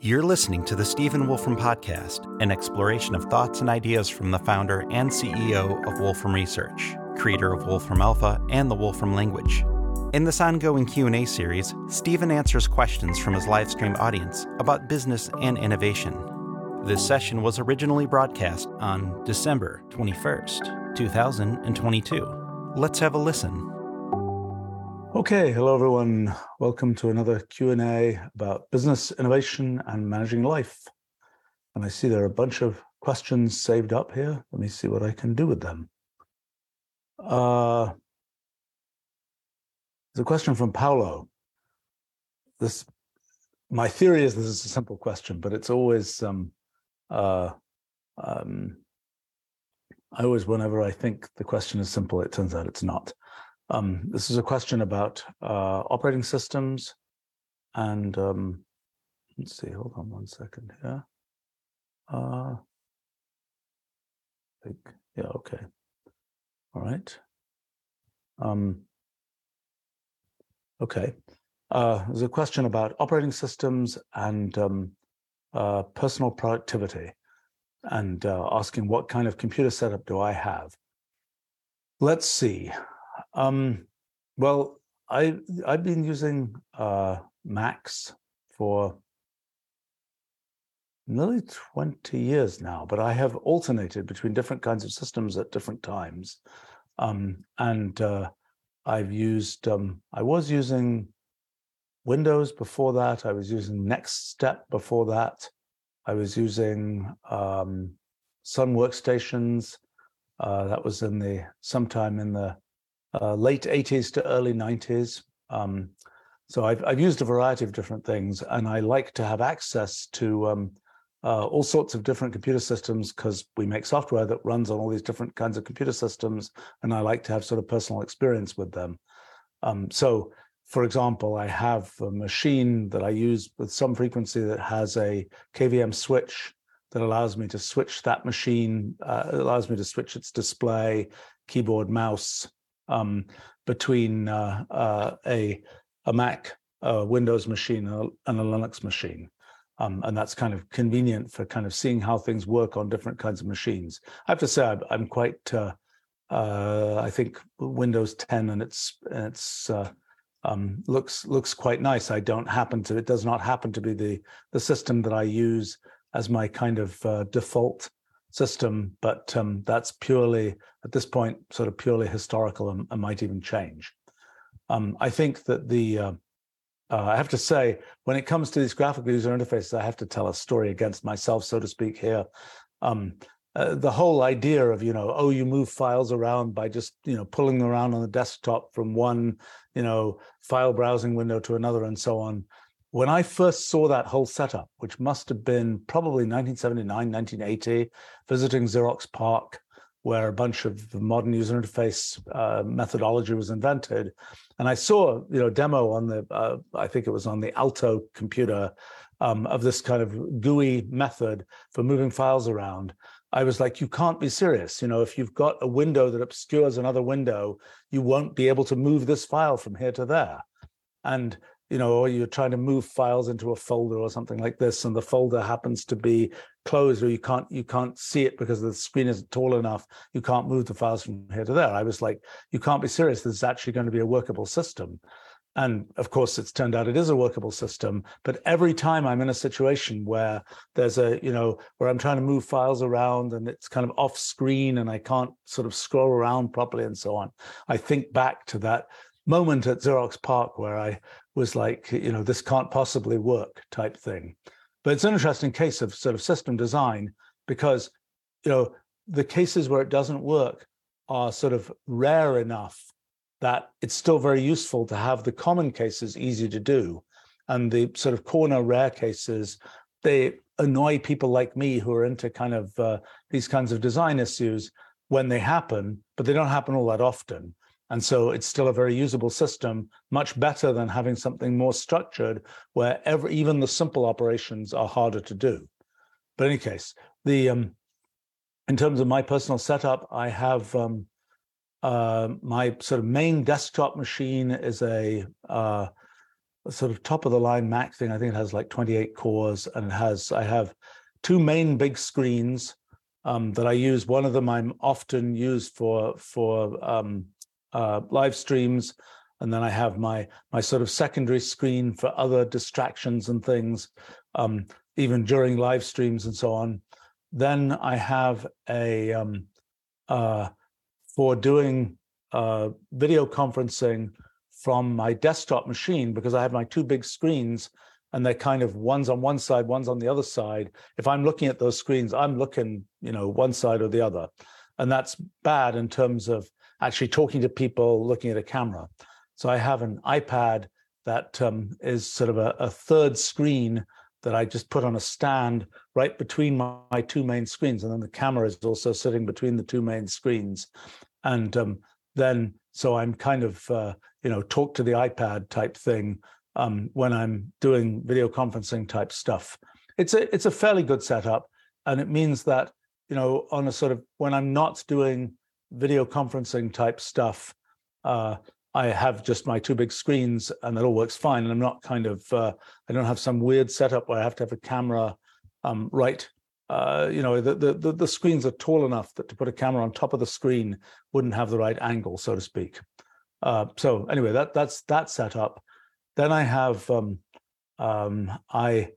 You're listening to the Stephen Wolfram Podcast, an exploration of thoughts and ideas from the founder and CEO of Wolfram Research, creator of Wolfram Alpha and the Wolfram language. In this ongoing Q&A series, Stephen answers questions from his live stream audience about business and innovation. This session was originally broadcast on December 21st, 2022. Let's have a listen. Okay, hello everyone. Welcome to another Q&A about business innovation and managing life. And I see there are a bunch of questions saved up here. Let me see what I can do with them. Uh, there's a question from Paolo. This, my theory is this is a simple question, but it's always, um, uh, um, I always, whenever I think the question is simple, it turns out it's not. Um, this is a question about uh, operating systems and um, let's see, hold on one second here. Uh, I think, yeah, okay. All right. Um, okay. Uh, there's a question about operating systems and um, uh, personal productivity and uh, asking what kind of computer setup do I have? Let's see. Um, well, I I've been using uh, Macs for nearly 20 years now, but I have alternated between different kinds of systems at different times. Um, and uh, I've used, um, I was using Windows before that. I was using NeXTSTEP before that. I was using um, Sun workstations. Uh, that was in the sometime in the uh, late 80s to early 90s. Um, so I've, I've used a variety of different things, and I like to have access to um, uh, all sorts of different computer systems because we make software that runs on all these different kinds of computer systems, and I like to have sort of personal experience with them. Um, so, for example, I have a machine that I use with some frequency that has a KVM switch that allows me to switch that machine, uh, allows me to switch its display, keyboard, mouse, um, between uh, uh, a a Mac, a Windows machine, and a Linux machine. Um, and that's kind of convenient for kind of seeing how things work on different kinds of machines. I have to say, I'm, quite. Uh, uh, I think Windows 10 and its its uh, um, looks looks quite nice. I don't happen to. It does not happen to be the the system that I use as my kind of uh, default system, but um, that's purely at this point sort of purely historical and, and might even change. Um, I think that the uh, uh, I have to say when it comes to these graphical user interfaces, I have to tell a story against myself, so to speak. Here, um, uh, the whole idea of you know oh you move files around by just you know pulling them around on the desktop from one you know file browsing window to another and so on when I first saw that whole setup, which must have been probably 1979, 1980, visiting Xerox PARC, where a bunch of modern user interface uh, methodology was invented, and I saw you know demo on the uh, I think it was on the Alto computer um, of this kind of GUI method for moving files around. I was like, you can't be serious. You know, if you've got a window that obscures another window, you won't be able to move this file from here to there. And you know, or you're trying to move files into a folder or something like this, and the folder happens to be closed, or you can't you can't see it because the screen isn't tall enough. You can't move the files from here to there. I was like, you can't be serious. This is actually going to be a workable system. And of course, it's turned out it is a workable system. But every time I'm in a situation where there's a, you know, where I'm trying to move files around and it's kind of off screen and I can't sort of scroll around properly and so on, I think back to that moment at Xerox PARC where I was like, you know, this can't possibly work type thing. But it's an interesting case of sort of system design because, you know, the cases where it doesn't work are sort of rare enough that it's still very useful to have the common cases easy to do. And the sort of corner rare cases, they annoy people like me who are into kind of uh, these kinds of design issues when they happen, but they don't happen all that often. And so it's still a very usable system, much better than having something more structured where every, even the simple operations are harder to do. But in any case, the um, in terms of my personal setup, I have um, uh, my sort of main desktop machine is a uh, sort of top of the line Mac thing. I think it has like 28 cores, and it has I have two main big screens um, that I use. One of them I'm often used for for um, uh, live streams, and then I have my my sort of secondary screen for other distractions and things, um, even during live streams and so on. Then I have a um, uh, for doing uh, video conferencing from my desktop machine because I have my two big screens and they're kind of one's on one side, one's on the other side. If I'm looking at those screens, I'm looking, you know, one side or the other. And that's bad in terms of actually talking to people looking at a camera. So I have an iPad that um, is sort of a, a, third screen that I just put on a stand right between my, my, two main screens. And then the camera is also sitting between the two main screens. And um, then, so I'm kind of, uh, you know, talk to the iPad type thing um, when I'm doing video conferencing type stuff. It's a it's a fairly good setup, and it means that you know on a sort of when I'm not doing video conferencing type stuff, uh, I have just my two big screens, and it all works fine. And I'm not kind of uh, I don't have some weird setup where I have to have a camera um, right. Uh, you know the, the the screens are tall enough that to put a camera on top of the screen wouldn't have the right angle, so to speak. Uh, so anyway, that that's that setup. Then I have um, um, I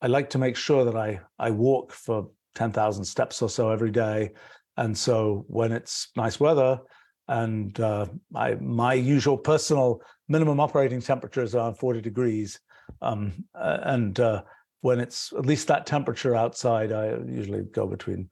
I like to make sure that I I walk for ten thousand steps or so every day, and so when it's nice weather and uh, my usual personal minimum operating temperature is around forty degrees, um, and uh, when it's at least that temperature outside, I usually go between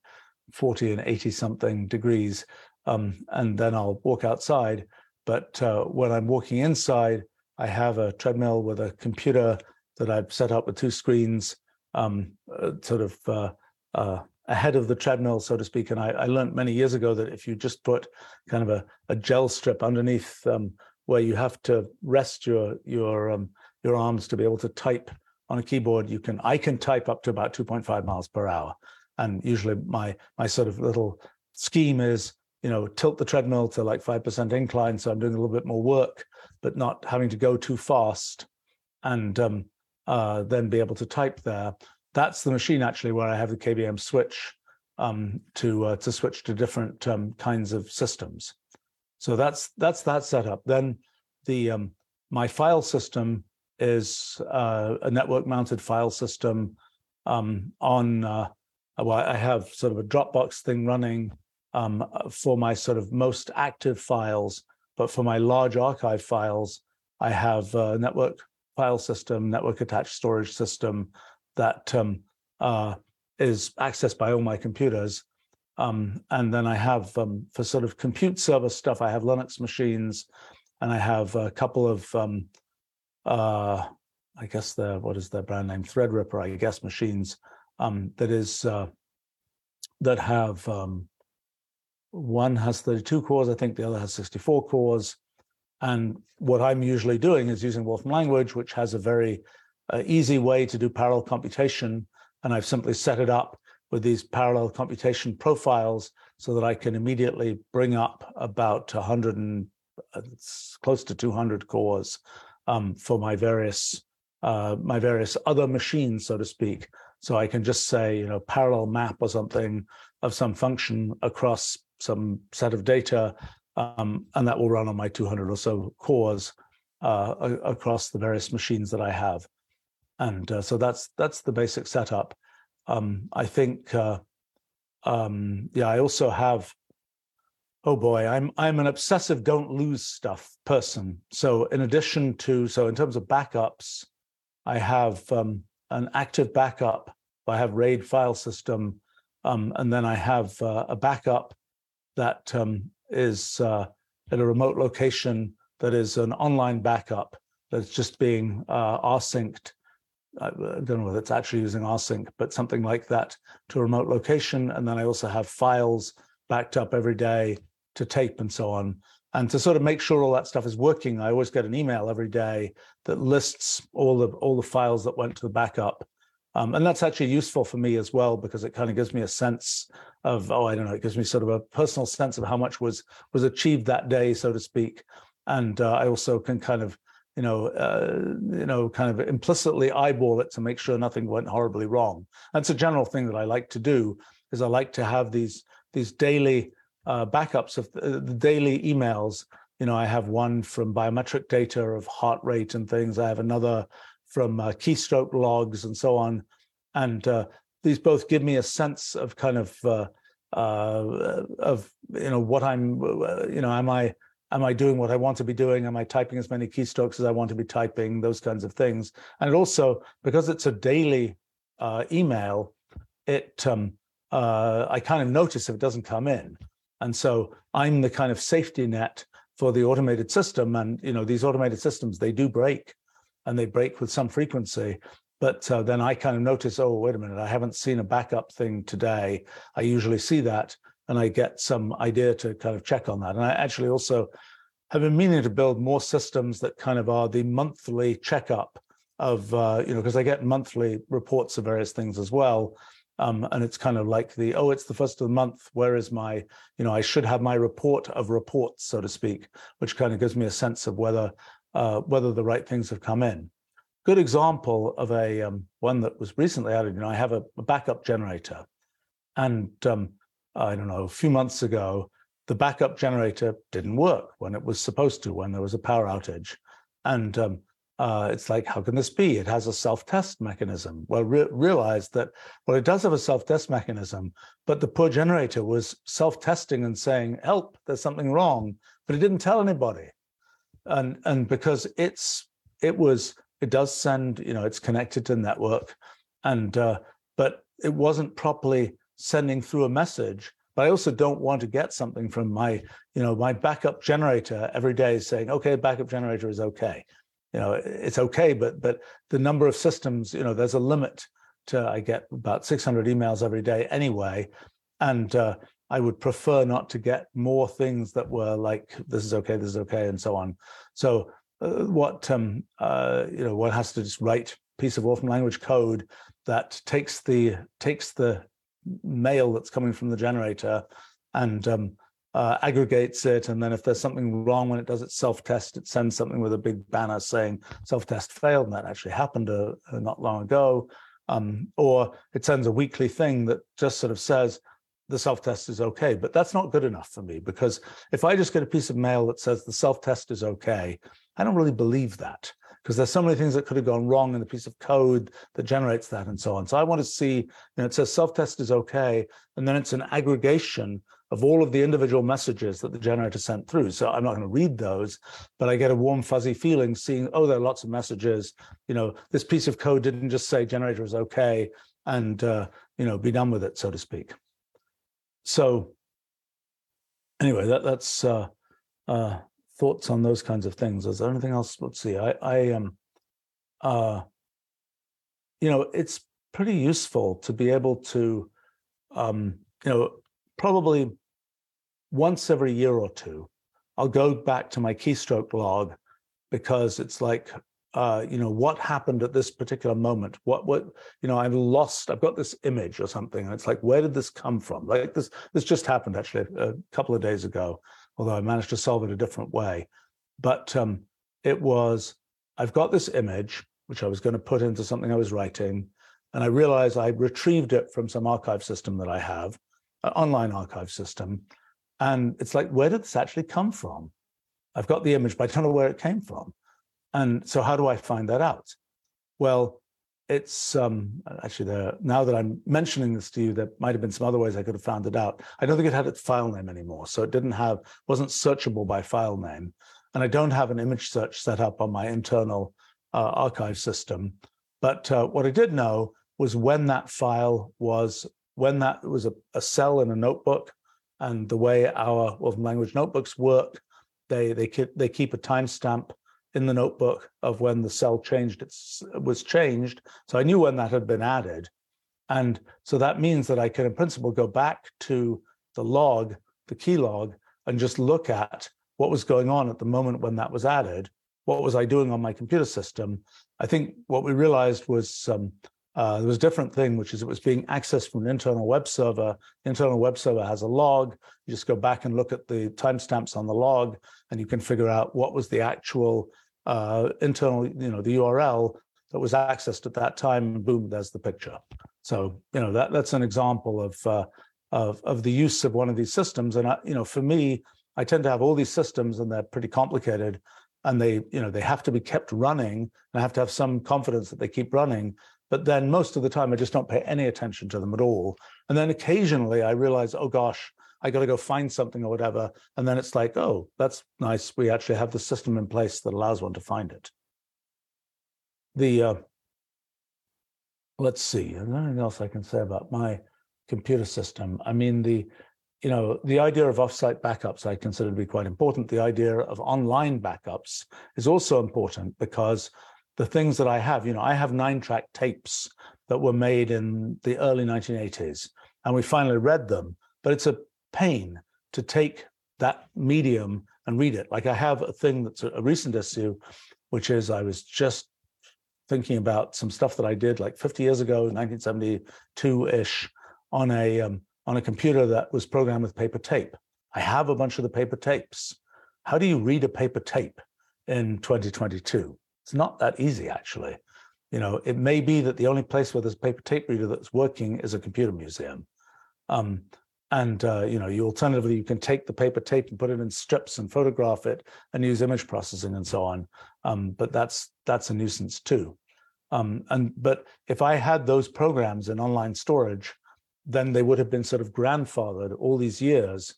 40 and 80 something degrees. Um, and then I'll walk outside. But uh, when I'm walking inside, I have a treadmill with a computer that I've set up with two screens, um, uh, sort of uh, uh, ahead of the treadmill, so to speak. And I, I, learned many years ago that if you just put kind of a, a gel strip underneath um, where you have to rest your your um, your arms to be able to type on a keyboard, you can I can type up to about 2.5 miles per hour. And usually my my sort of little scheme is you know tilt the treadmill to like five percent incline, so I'm doing a little bit more work but not having to go too fast and um, uh, then be able to type there. That's the machine actually where I have the KVM switch um, to uh, to switch to different um, kinds of systems. So that's that's that setup. Then the um, my file system is uh, a network mounted file system um, on. Uh, well, I have sort of a Dropbox thing running um, for my sort of most active files but for my large archive files, I have a network file system, network attached storage system that um, uh, is accessed by all my computers. Um, and then I have um, for sort of compute server stuff, I have Linux machines, and I have a couple of, um, uh, I guess the what is their brand name, Threadripper, I guess machines um, that is uh, that have um, one has 32 cores, I think the other has 64 cores. And what I'm usually doing is using Wolfram language, which has a very uh, easy way to do parallel computation. And I've simply set it up with these parallel computation profiles so that I can immediately bring up about 100 and uh, close to 200 cores um, for my various uh, my various other machines, so to speak. So I can just say, you know, parallel map or something of some function across some set of data, um, and that will run on my 200 or so cores uh, across the various machines that I have. And uh, so that's that's the basic setup. Um, I think, uh, um, yeah, I also have. Oh boy, I'm I'm an obsessive don't lose stuff person. So in addition to so in terms of backups, I have um, an active backup. I have RAID file system, um, and then I have uh, a backup that um, is uh, at a remote location that is an online backup that's just being uh, rsynced. I don't know whether it's actually using rsync, but something like that to a remote location. And then I also have files backed up every day to tape and so on. And to sort of make sure all that stuff is working, I always get an email every day that lists all the all the files that went to the backup. Um, and that's actually useful for me as well because it kind of gives me a sense of oh I don't know it gives me sort of a personal sense of how much was was achieved that day so to speak and uh, I also can kind of you know, uh, you know, kind of implicitly eyeball it to make sure nothing went horribly wrong. That's a general thing that I like to do. Is I like to have these these daily uh, backups of the, the daily emails. You know, I have one from biometric data of heart rate and things. I have another from uh, keystroke logs and so on. And uh, these both give me a sense of kind of uh, uh, of you know what I'm. You know, am I am I doing what I want to be doing? Am I typing as many keystrokes as I want to be typing? Those kinds of things. And also because it's a daily uh, email, it um, uh, I kind of notice if it doesn't come in, and so I'm the kind of safety net for the automated system. And you know these automated systems they do break, and they break with some frequency. But uh, then I kind of notice, oh wait a minute, I haven't seen a backup thing today. I usually see that, and I get some idea to kind of check on that. And I actually also have been meaning to build more systems that kind of are the monthly checkup of, uh, you know, because I get monthly reports of various things as well. Um, and it's kind of like the, oh, it's the first of the month. Where is my, you know, I should have my report of reports, so to speak, which kind of gives me a sense of whether uh, whether the right things have come in. Good example of a um, one that was recently added. You know, I have a, a backup generator, and um, I don't know, a few months ago, the backup generator didn't work when it was supposed to, when there was a power outage. And um, uh, it's like, how can this be? It has a self-test mechanism. Well, re- realize that, well, it does have a self-test mechanism, but the poor generator was self-testing and saying, help, there's something wrong, but it didn't tell anybody. And, and because it's, it was, it does send, you know, it's connected to the network and, uh, but it wasn't properly sending through a message but i also don't want to get something from my you know my backup generator every day saying okay backup generator is okay. You know it's okay but but the number of systems you know there's a limit to i get about 600 emails every day anyway. And uh, i would prefer not to get more things that were like this is okay this is okay and so on. So uh, what um uh you know one has to just write piece of Wolfram language code that takes the takes the mail that's coming from the generator and um, uh, aggregates it. And then if there's something wrong when it does its self-test, it sends something with a big banner saying self-test failed. And that actually happened uh, uh, not long ago. Um, or it sends a weekly thing that just sort of says the self-test is okay. But that's not good enough for me because if I just get a piece of mail that says the self-test is okay, I don't really believe that because there's so many things that could have gone wrong in the piece of code that generates that and so on. So I want to see, you know, it says self-test is okay, and then it's an aggregation of all of the individual messages that the generator sent through. So I'm not going to read those, but I get a warm, fuzzy feeling seeing, oh, there are lots of messages. You know, this piece of code didn't just say generator is okay and, uh, you know, be done with it, so to speak. So anyway, that, that's uh, uh, thoughts on those kinds of things. Is there anything else? Let's see. I, I um, uh, you know, it's pretty useful to be able to, um, you know, probably once every year or two, I'll go back to my keystroke log because it's like, uh, you know, what happened at this particular moment? What, what, you know, I've lost. I've got this image or something, and it's like, where did this come from? Like this, this just happened actually a couple of days ago although I managed to solve it a different way. But um, it was, I've got this image, which I was going to put into something I was writing, and I realized I retrieved it from some archive system that I have, an online archive system. And it's like, where did this actually come from? I've got the image, but I don't know where it came from. And so how do I find that out? Well, it's um, actually there now that I'm mentioning this to you, there might have been some other ways I could have found it out. I don't think it had its file name anymore, so it didn't have wasn't searchable by file name, and I don't have an image search set up on my internal uh, archive system. But uh, what I did know was when that file was when that was a, a cell in a notebook, and the way our Wolfram language notebooks work, they they keep, they keep a timestamp in the notebook of when the cell changed its was changed. So I knew when that had been added. And so that means that I can in principle go back to the log, the key log, and just look at what was going on at the moment when that was added. What was I doing on my computer system? I think what we realized was um, uh, there was a different thing, which is it was being accessed from an internal web server. The internal web server has a log. You just go back and look at the timestamps on the log, and you can figure out what was the actual uh, internal, you know, the URL that was accessed at that time, and boom, there's the picture. So, you know, that that's an example of uh, of of the use of one of these systems. And I, you know, for me, I tend to have all these systems, and they're pretty complicated, and they, you know, they have to be kept running, and I have to have some confidence that they keep running. But then most of the time, I just don't pay any attention to them at all. And then occasionally, I realize, oh gosh, I got to go find something or whatever. And then it's like, oh, that's nice. We actually have the system in place that allows one to find it. The uh, let's see, is there anything else I can say about my computer system? I mean, the you know, the idea of offsite backups I consider to be quite important. The idea of online backups is also important because the things that I have, you know, I have nine track tapes that were made in the early 1980s, and we finally read them. But it's a pain to take that medium and read it. Like I have a thing that's a recent issue, which is I was just thinking about some stuff that I did like 50 years ago, 1972-ish, on a um, on a computer that was programmed with paper tape. I have a bunch of the paper tapes. How do you read a paper tape in 2022? It's not that easy, actually. You know, it may be that the only place where there's a paper tape reader that's working is a computer museum. Um, and uh, you know, you alternatively you can take the paper tape and put it in strips and photograph it and use image processing and so on. Um, but that's that's a nuisance too. Um, and but if I had those programs in online storage, then they would have been sort of grandfathered all these years.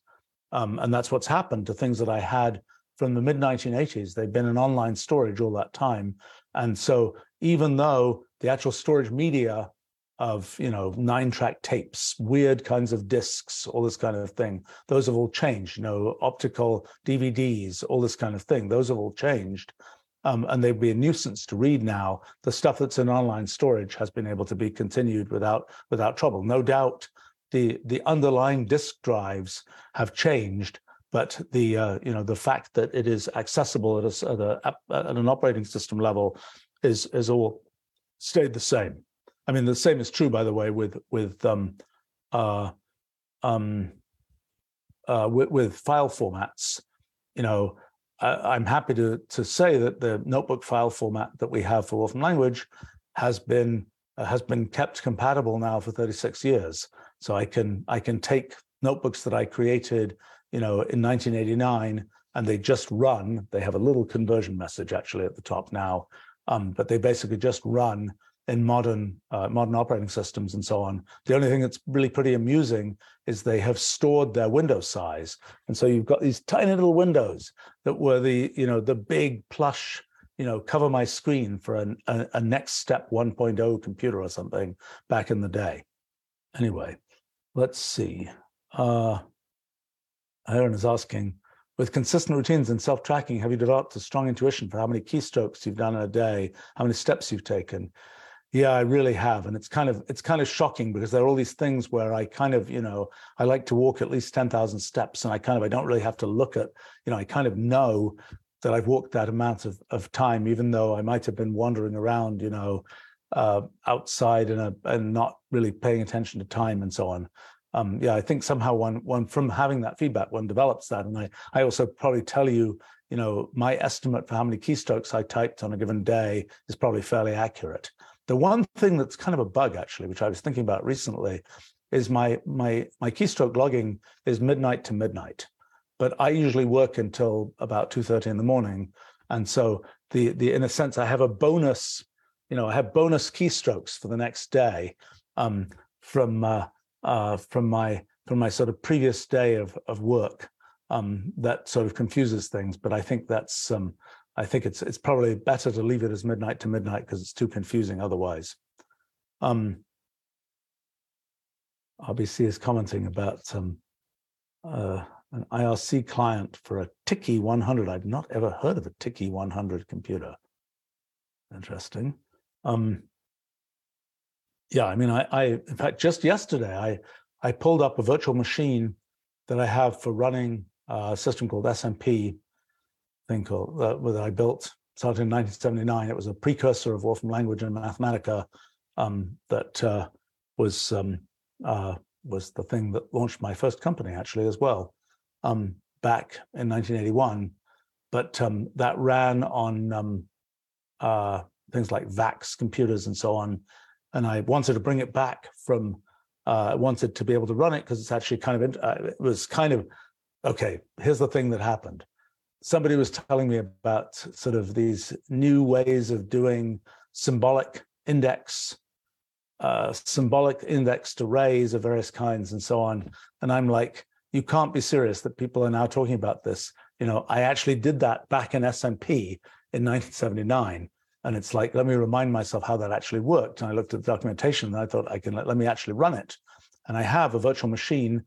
Um, and that's what's happened to things that I had from the mid 1980s. They've been in online storage all that time. And so even though the actual storage media of you know nine track tapes weird kinds of discs all this kind of thing. Those have all changed you know optical dvds all this kind of thing. Those have all changed. Um, and they'd be a nuisance to read now. The stuff that's in online storage has been able to be continued without without trouble. No doubt the the underlying disk drives have changed but the uh, you know the fact that it is accessible at, a, at, a, at an operating system level is is all stayed the same I mean, the same is true, by the way, with with um, uh, um, uh, with, with, file formats. You know, I, am happy to to say that the notebook file format that we have for Wolfram language has been uh, has been kept compatible now for 36 years. So I can I can take notebooks that I created, you know, in 1989, and they just run. They have a little conversion message actually at the top now, um, but they basically just run in modern uh, modern operating systems and so on. The only thing that's really pretty amusing is they have stored their window size, and so you've got these tiny little windows that were the you know the big plush you know cover my screen for an, a, a NeXTSTEP 1.0 computer or something back in the day. Anyway, let's see. Uh, Aaron is asking. With consistent routines and self-tracking, have you developed a strong intuition for how many keystrokes you've done in a day, how many steps you've taken? Yeah, I really have, and it's kind of it's kind of shocking because there are all these things where I kind of you know I like to walk at least ten thousand steps, and I kind of I don't really have to look at you know I kind of know that I've walked that amount of of time, even though I might have been wandering around you know uh, outside and and not really paying attention to time and so on. Um, yeah, I think somehow one one from having that feedback one develops that, and I I also probably tell you you know my estimate for how many keystrokes I typed on a given day is probably fairly accurate. The one thing that's kind of a bug, actually, which I was thinking about recently, is my my my keystroke logging is midnight to midnight, but I usually work until about two thirty in the morning, and so the the in a sense I have a bonus, you know, I have bonus keystrokes for the next day um, from uh, uh, from my from my sort of previous day of of work um, that sort of confuses things. But I think that's um, I think it's it's probably better to leave it as midnight to midnight because it's too confusing otherwise. Um, RBC is commenting about um, uh, an IRC client for a Tiki 100. I've not ever heard of a Tiki 100 computer. Interesting. Um, yeah, I mean, I, I in fact just yesterday I I pulled up a virtual machine that I have for running a system called SMP thing called uh, that I built started in 1979. It was a precursor of Wolfram Language and Mathematica um, that uh, was um, uh, was the thing that launched my first company actually as well. Um, back in 1981, but um, that ran on um, uh, things like VAX computers and so on. And I wanted to bring it back from, uh, I wanted to be able to run it because it's actually kind of, uh, it was kind of, okay, here's the thing that happened. Somebody was telling me about sort of these new ways of doing symbolic index, uh, symbolic indexed arrays of various kinds and so on. And I'm like, you can't be serious that people are now talking about this. You know, I actually did that back in SMP in 1979. And it's like, let me remind myself how that actually worked. And I looked at the documentation and I thought I can let, let me actually run it. And I have a virtual machine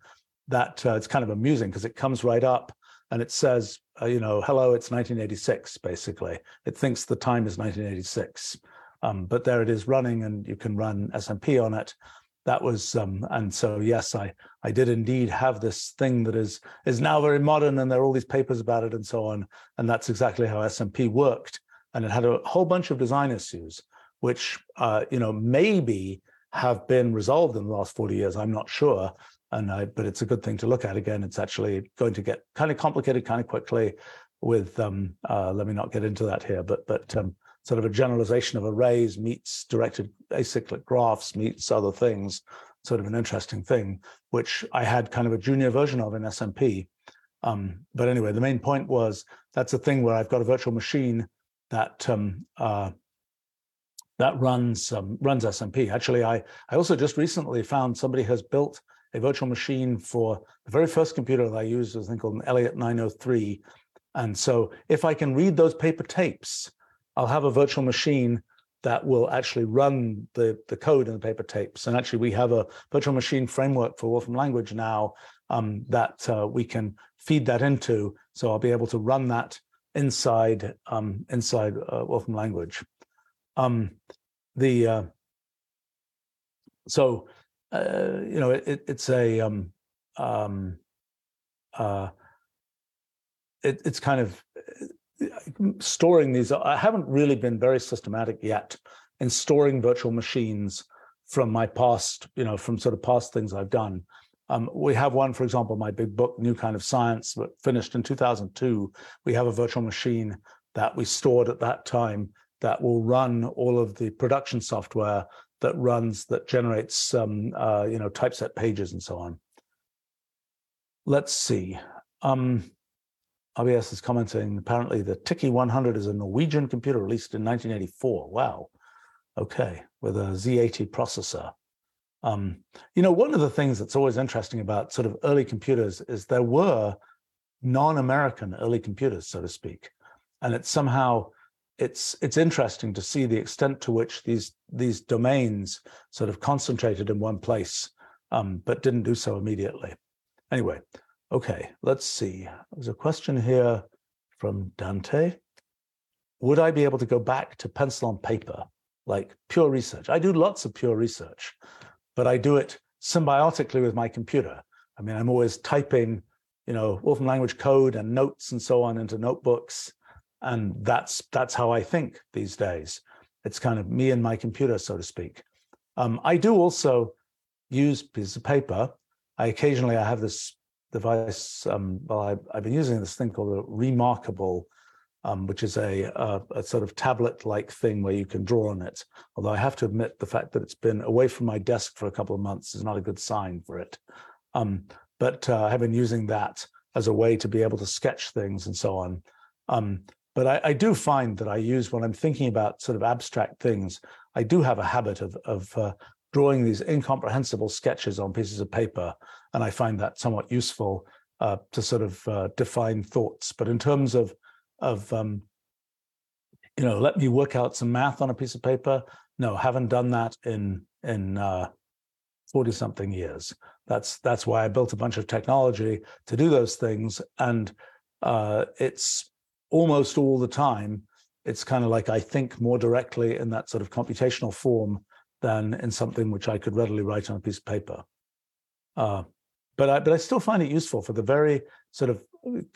that uh, it's kind of amusing because it comes right up and it says, uh, you know, hello, it's 1986, basically. It thinks the time is 1986. Um, but there it is running and you can run SMP on it that was um, and so yes i i did indeed have this thing that is is now very modern and there are all these papers about it and so on and that's exactly how smp worked and it had a whole bunch of design issues which uh, you know maybe have been resolved in the last 40 years i'm not sure and I, but it's a good thing to look at again it's actually going to get kind of complicated kind of quickly with um, uh, let me not get into that here but but um, sort of a generalization of arrays meets directed acyclic graphs meets other things, sort of an interesting thing, which I had kind of a junior version of in SMP. Um, but anyway, the main point was that's a thing where I've got a virtual machine that um, uh, that runs um, runs SMP. Actually, I I also just recently found somebody has built a virtual machine for the very first computer that I used was a thing called an Elliott 903. And so if I can read those paper tapes I'll have a virtual machine that will actually run the, the code in the paper tapes. And actually, we have a virtual machine framework for Wolfram language now um, that uh, we can feed that into. So I'll be able to run that inside um, inside uh, Wolfram language. Um, the uh, so uh, you know it, it's a um, um, uh, it, it's kind of storing these, I haven't really been very systematic yet in storing virtual machines from my past, you know, from sort of past things I've done. Um, we have one, for example, my big book, New Kind of Science, but finished in 2002. We have a virtual machine that we stored at that time that will run all of the production software that runs, that generates, um, uh, you know, typeset pages and so on. Let's see. Um, RBS is commenting apparently the Tiki 100 is a Norwegian computer released in 1984. Wow. Okay, with a Z80 processor. Um, you know, one of the things that's always interesting about sort of early computers is there were non-American early computers, so to speak, and it's somehow it's it's interesting to see the extent to which these these domains sort of concentrated in one place, um, but didn't do so immediately. Anyway, Okay, let's see. There's a question here from Dante. Would I be able to go back to pencil on paper, like pure research? I do lots of pure research, but I do it symbiotically with my computer. I mean, I'm always typing, you know, Wolfram language code and notes and so on into notebooks. And that's that's how I think these days. It's kind of me and my computer, so to speak. Um, I do also use pieces of paper. I occasionally I have this device. Um, well, I, have been using this thing called a Remarkable, um, which is a, a, a, sort of tablet-like thing where you can draw on it. Although I have to admit the fact that it's been away from my desk for a couple of months is not a good sign for it. Um, but uh, I have been using that as a way to be able to sketch things and so on. Um, but I, I, do find that I use when I'm thinking about sort of abstract things, I do have a habit of, of uh, drawing these incomprehensible sketches on pieces of paper. And I find that somewhat useful uh, to sort of uh, define thoughts. But in terms of, of um, you know, let me work out some math on a piece of paper, no, haven't done that in, in 40 uh, something years. That's, that's why I built a bunch of technology to do those things. And uh, it's almost all the time, it's kind of like I think more directly in that sort of computational form than in something which I could readily write on a piece of paper. Uh, but I, but I still find it useful for the very sort of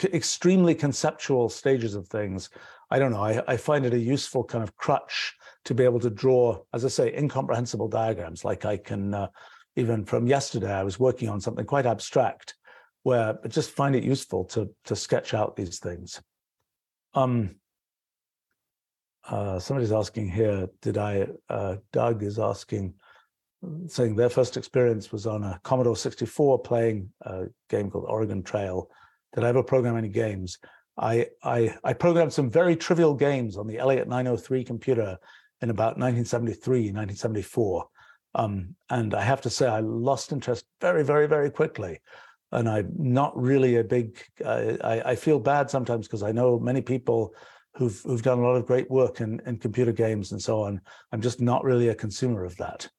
extremely conceptual stages of things. I don't know. I, I find it a useful kind of crutch to be able to draw, as I say, incomprehensible diagrams. Like I can, uh, even from yesterday, I was working on something quite abstract, where I just find it useful to to sketch out these things. Um, uh, somebody's asking here, did I, uh, Doug is asking, saying their first experience was on a Commodore 64 playing a game called Oregon Trail. Did I ever program any games? I, I, I programmed some very trivial games on the Elliott 903 computer in about 1973, 1974. Um, and I have to say, I lost interest very, very, very quickly. And I'm not really a big, uh, I, I feel bad sometimes because I know many people who've, who've done a lot of great work in, in computer games and so on. I'm just not really a consumer of that.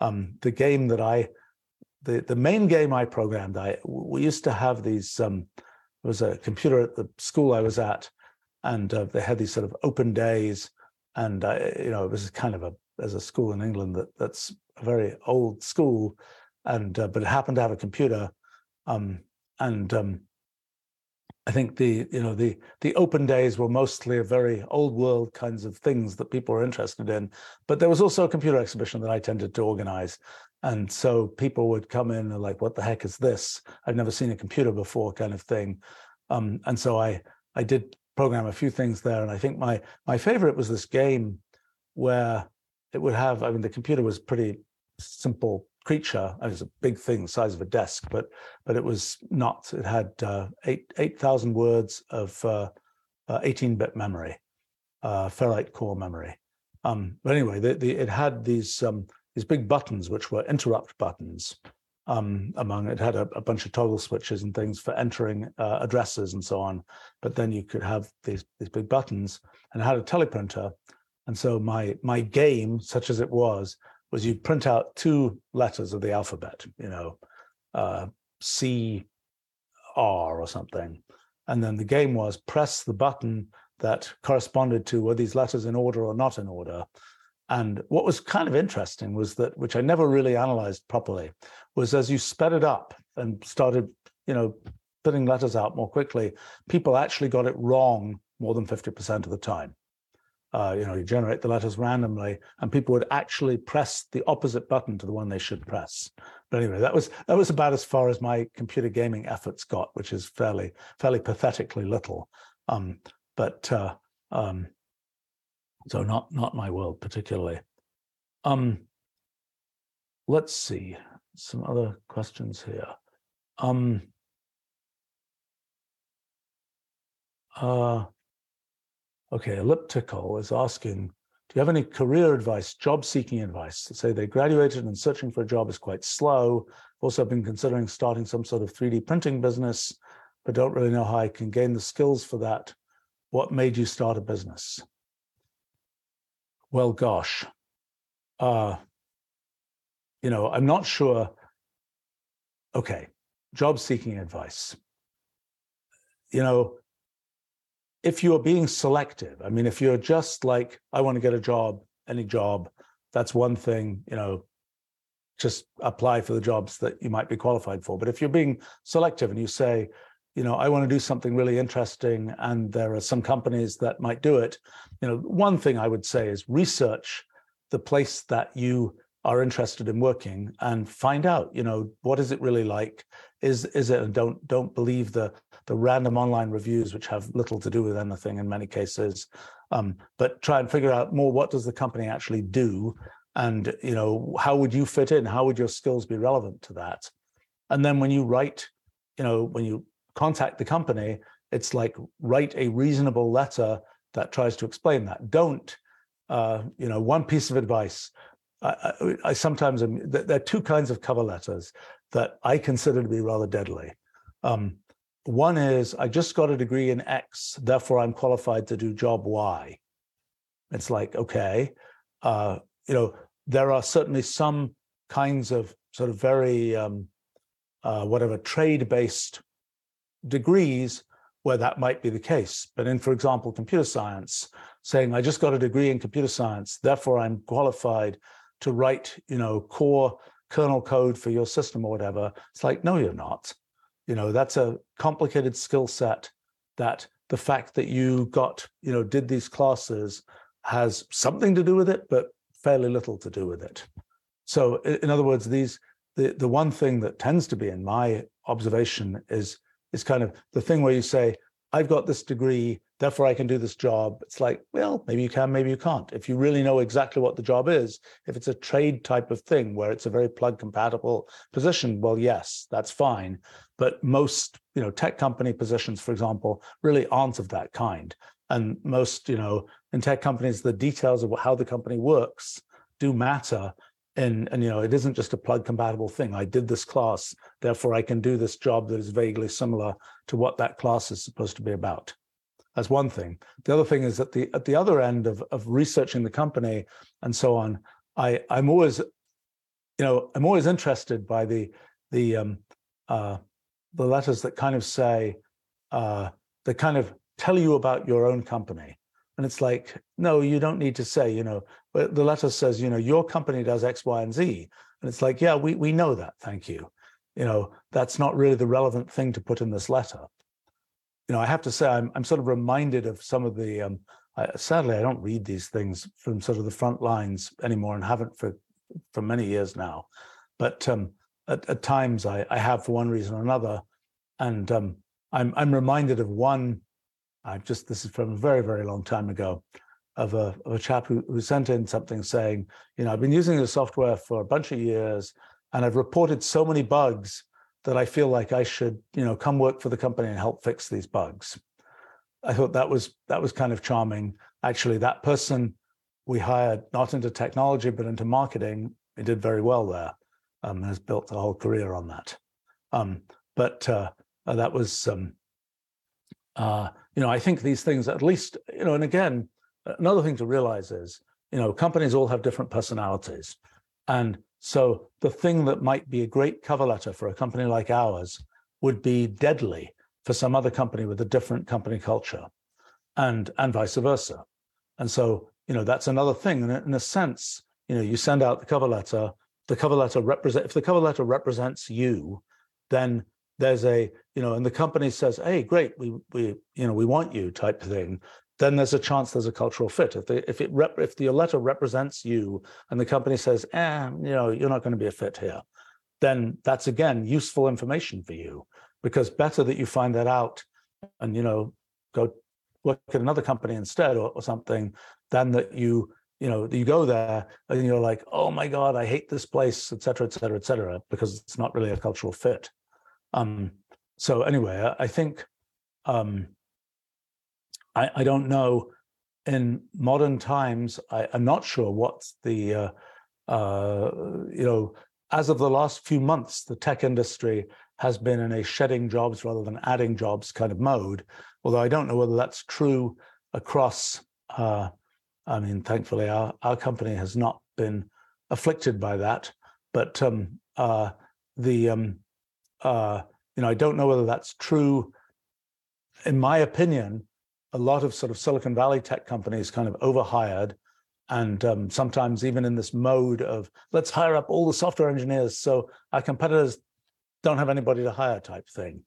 Um, the game that I, the, the main game I programmed, I we used to have these, um, there was a computer at the school I was at, and uh, they had these sort of open days. And, I, you know, it was kind of a, as a school in England that that's a very old school, and uh, but it happened to have a computer, um, and um, I think the you know the the open days were mostly very old world kinds of things that people were interested in, but there was also a computer exhibition that I tended to organize, and so people would come in and like, what the heck is this? I've never seen a computer before, kind of thing, um, and so I I did program a few things there, and I think my my favorite was this game where it would have, I mean, the computer was pretty simple creature. It was a big thing, the size of a desk, but but it was not. It had uh, eight eight thousand words of uh, uh, 18-bit memory, uh, Ferrite core memory. Um, but anyway, the, the, it had these um, these big buttons, which were interrupt buttons. Um, among it had a, a, bunch of toggle switches and things for entering uh, addresses and so on. But then you could have these these big buttons, and it had a teleprinter and so my my game, such as it was, was you print out two letters of the alphabet, you know, uh, C, R or something, and then the game was press the button that corresponded to were these letters in order or not in order. And what was kind of interesting was that, which I never really analyzed properly, was as you sped it up and started, you know, putting letters out more quickly, people actually got it wrong more than 50% of the time uh, you know, you generate the letters randomly, and people would actually press the opposite button to the one they should press. But anyway, that was that was about as far as my computer gaming efforts got, which is fairly fairly pathetically little. Um, but uh, um, so not not my world particularly. Um, let's see some other questions here. Um, uh, Okay, elliptical is asking, do you have any career advice, job seeking advice? Say they graduated and searching for a job is quite slow. Also been considering starting some sort of 3D printing business, but don't really know how I can gain the skills for that. What made you start a business? Well, gosh, uh, you know, I'm not sure. Okay, job seeking advice. You know, if you're being selective, I mean, if you're just like, I want to get a job, any job, that's one thing, you know, just apply for the jobs that you might be qualified for. But if you're being selective and you say, you know, I want to do something really interesting and there are some companies that might do it, you know, one thing I would say is research the place that you are interested in working and find out, you know, what is it really like? Is is it and don't don't believe the the random online reviews, which have little to do with anything in many cases. Um, but try and figure out more what does the company actually do, and you know how would you fit in? How would your skills be relevant to that? And then when you write, you know, when you contact the company, it's like write a reasonable letter that tries to explain that. Don't, uh, you know, one piece of advice. I, I, I sometimes am, there are two kinds of cover letters that I consider to be rather deadly. Um, one is I just got a degree in X, therefore I'm qualified to do job Y. It's like, okay, uh, you know, there are certainly some kinds of sort of very, um, uh, whatever, trade based degrees where that might be the case. But in, for example, computer science, saying I just got a degree in computer science, therefore I'm qualified to write, you know, core kernel code for your system or whatever. It's like, no, you're not you know that's a complicated skill set that the fact that you got you know did these classes has something to do with it but fairly little to do with it. So in other words these the the one thing that tends to be in my observation is is kind of the thing where you say I've got this degree, therefore I can do this job. It's like, well, maybe you can, maybe you can't. If you really know exactly what the job is, if it's a trade type of thing where it's a very plug compatible position, well, yes, that's fine. But most, you know, tech company positions, for example, really aren't of that kind. And most, you know, in tech companies, the details of how the company works do matter and and you know it isn't just a plug compatible thing i did this class therefore i can do this job that is vaguely similar to what that class is supposed to be about that's one thing the other thing is that the at the other end of of researching the company and so on i i'm always you know i'm always interested by the the um uh the letters that kind of say uh that kind of tell you about your own company and it's like, no, you don't need to say, you know, the letter says, you know, your company does X, Y, and Z. And it's like, yeah, we, we know that. Thank you. You know, that's not really the relevant thing to put in this letter. You know, I have to say, I'm, I'm sort of reminded of some of the, um, I, sadly, I don't read these things from sort of the front lines anymore and haven't for, for many years now. But um, at, at times I, I have for one reason or another. And um, I'm, I'm reminded of one I just this is from a very very long time ago, of a of a chap who, who sent in something saying, you know, I've been using the software for a bunch of years, and I've reported so many bugs that I feel like I should, you know, come work for the company and help fix these bugs. I thought that was that was kind of charming. Actually, that person we hired not into technology but into marketing. He did very well there. Um, has built a whole career on that. Um, but uh, uh, that was um, uh, you know, I think these things, at least, you know, and again, another thing to realize is, you know, companies all have different personalities. And so the thing that might be a great cover letter for a company like ours would be deadly for some other company with a different company culture and and vice versa. And so, you know, that's another thing. And in a sense, you know, you send out the cover letter, the cover letter represent if the cover letter represents you, then there's a you know and the company says hey great we we you know we want you type thing then there's a chance there's a cultural fit. If the if it rep, if the letter represents you and the company says eh you know you're not going to be a fit here then that's again useful information for you because better that you find that out and you know go work at another company instead or, or something than that you you know you go there and you're like oh my god i hate this place et cetera et cetera et cetera because it's not really a cultural fit. Um, so anyway, I think um, I, I, don't know. In modern times, I, am not sure what the uh, uh, you know. As of the last few months, the tech industry has been in a shedding jobs rather than adding jobs kind of mode. Although I don't know whether that's true across. Uh, I mean, thankfully, our our company has not been afflicted by that. But um, uh, the um, uh, you know, I don't know whether that's true. In my opinion, a lot of sort of Silicon Valley tech companies kind of overhired, and um, sometimes even in this mode of let's hire up all the software engineers so our competitors don't have anybody to hire type thing.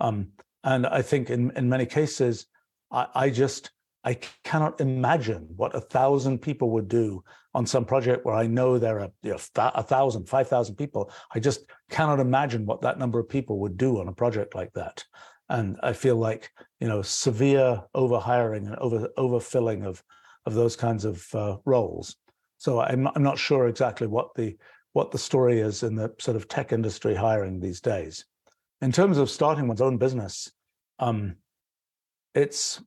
Um, and I think in in many cases, I, I just I cannot imagine what a thousand people would do on some project where I know there are you know, a thousand, five thousand people. I just cannot imagine what that number of people would do on a project like that. And I feel like you know severe overhiring and over overfilling of of those kinds of uh, roles. So I'm I'm not sure exactly what the what the story is in the sort of tech industry hiring these days. In terms of starting one's own business, um, it's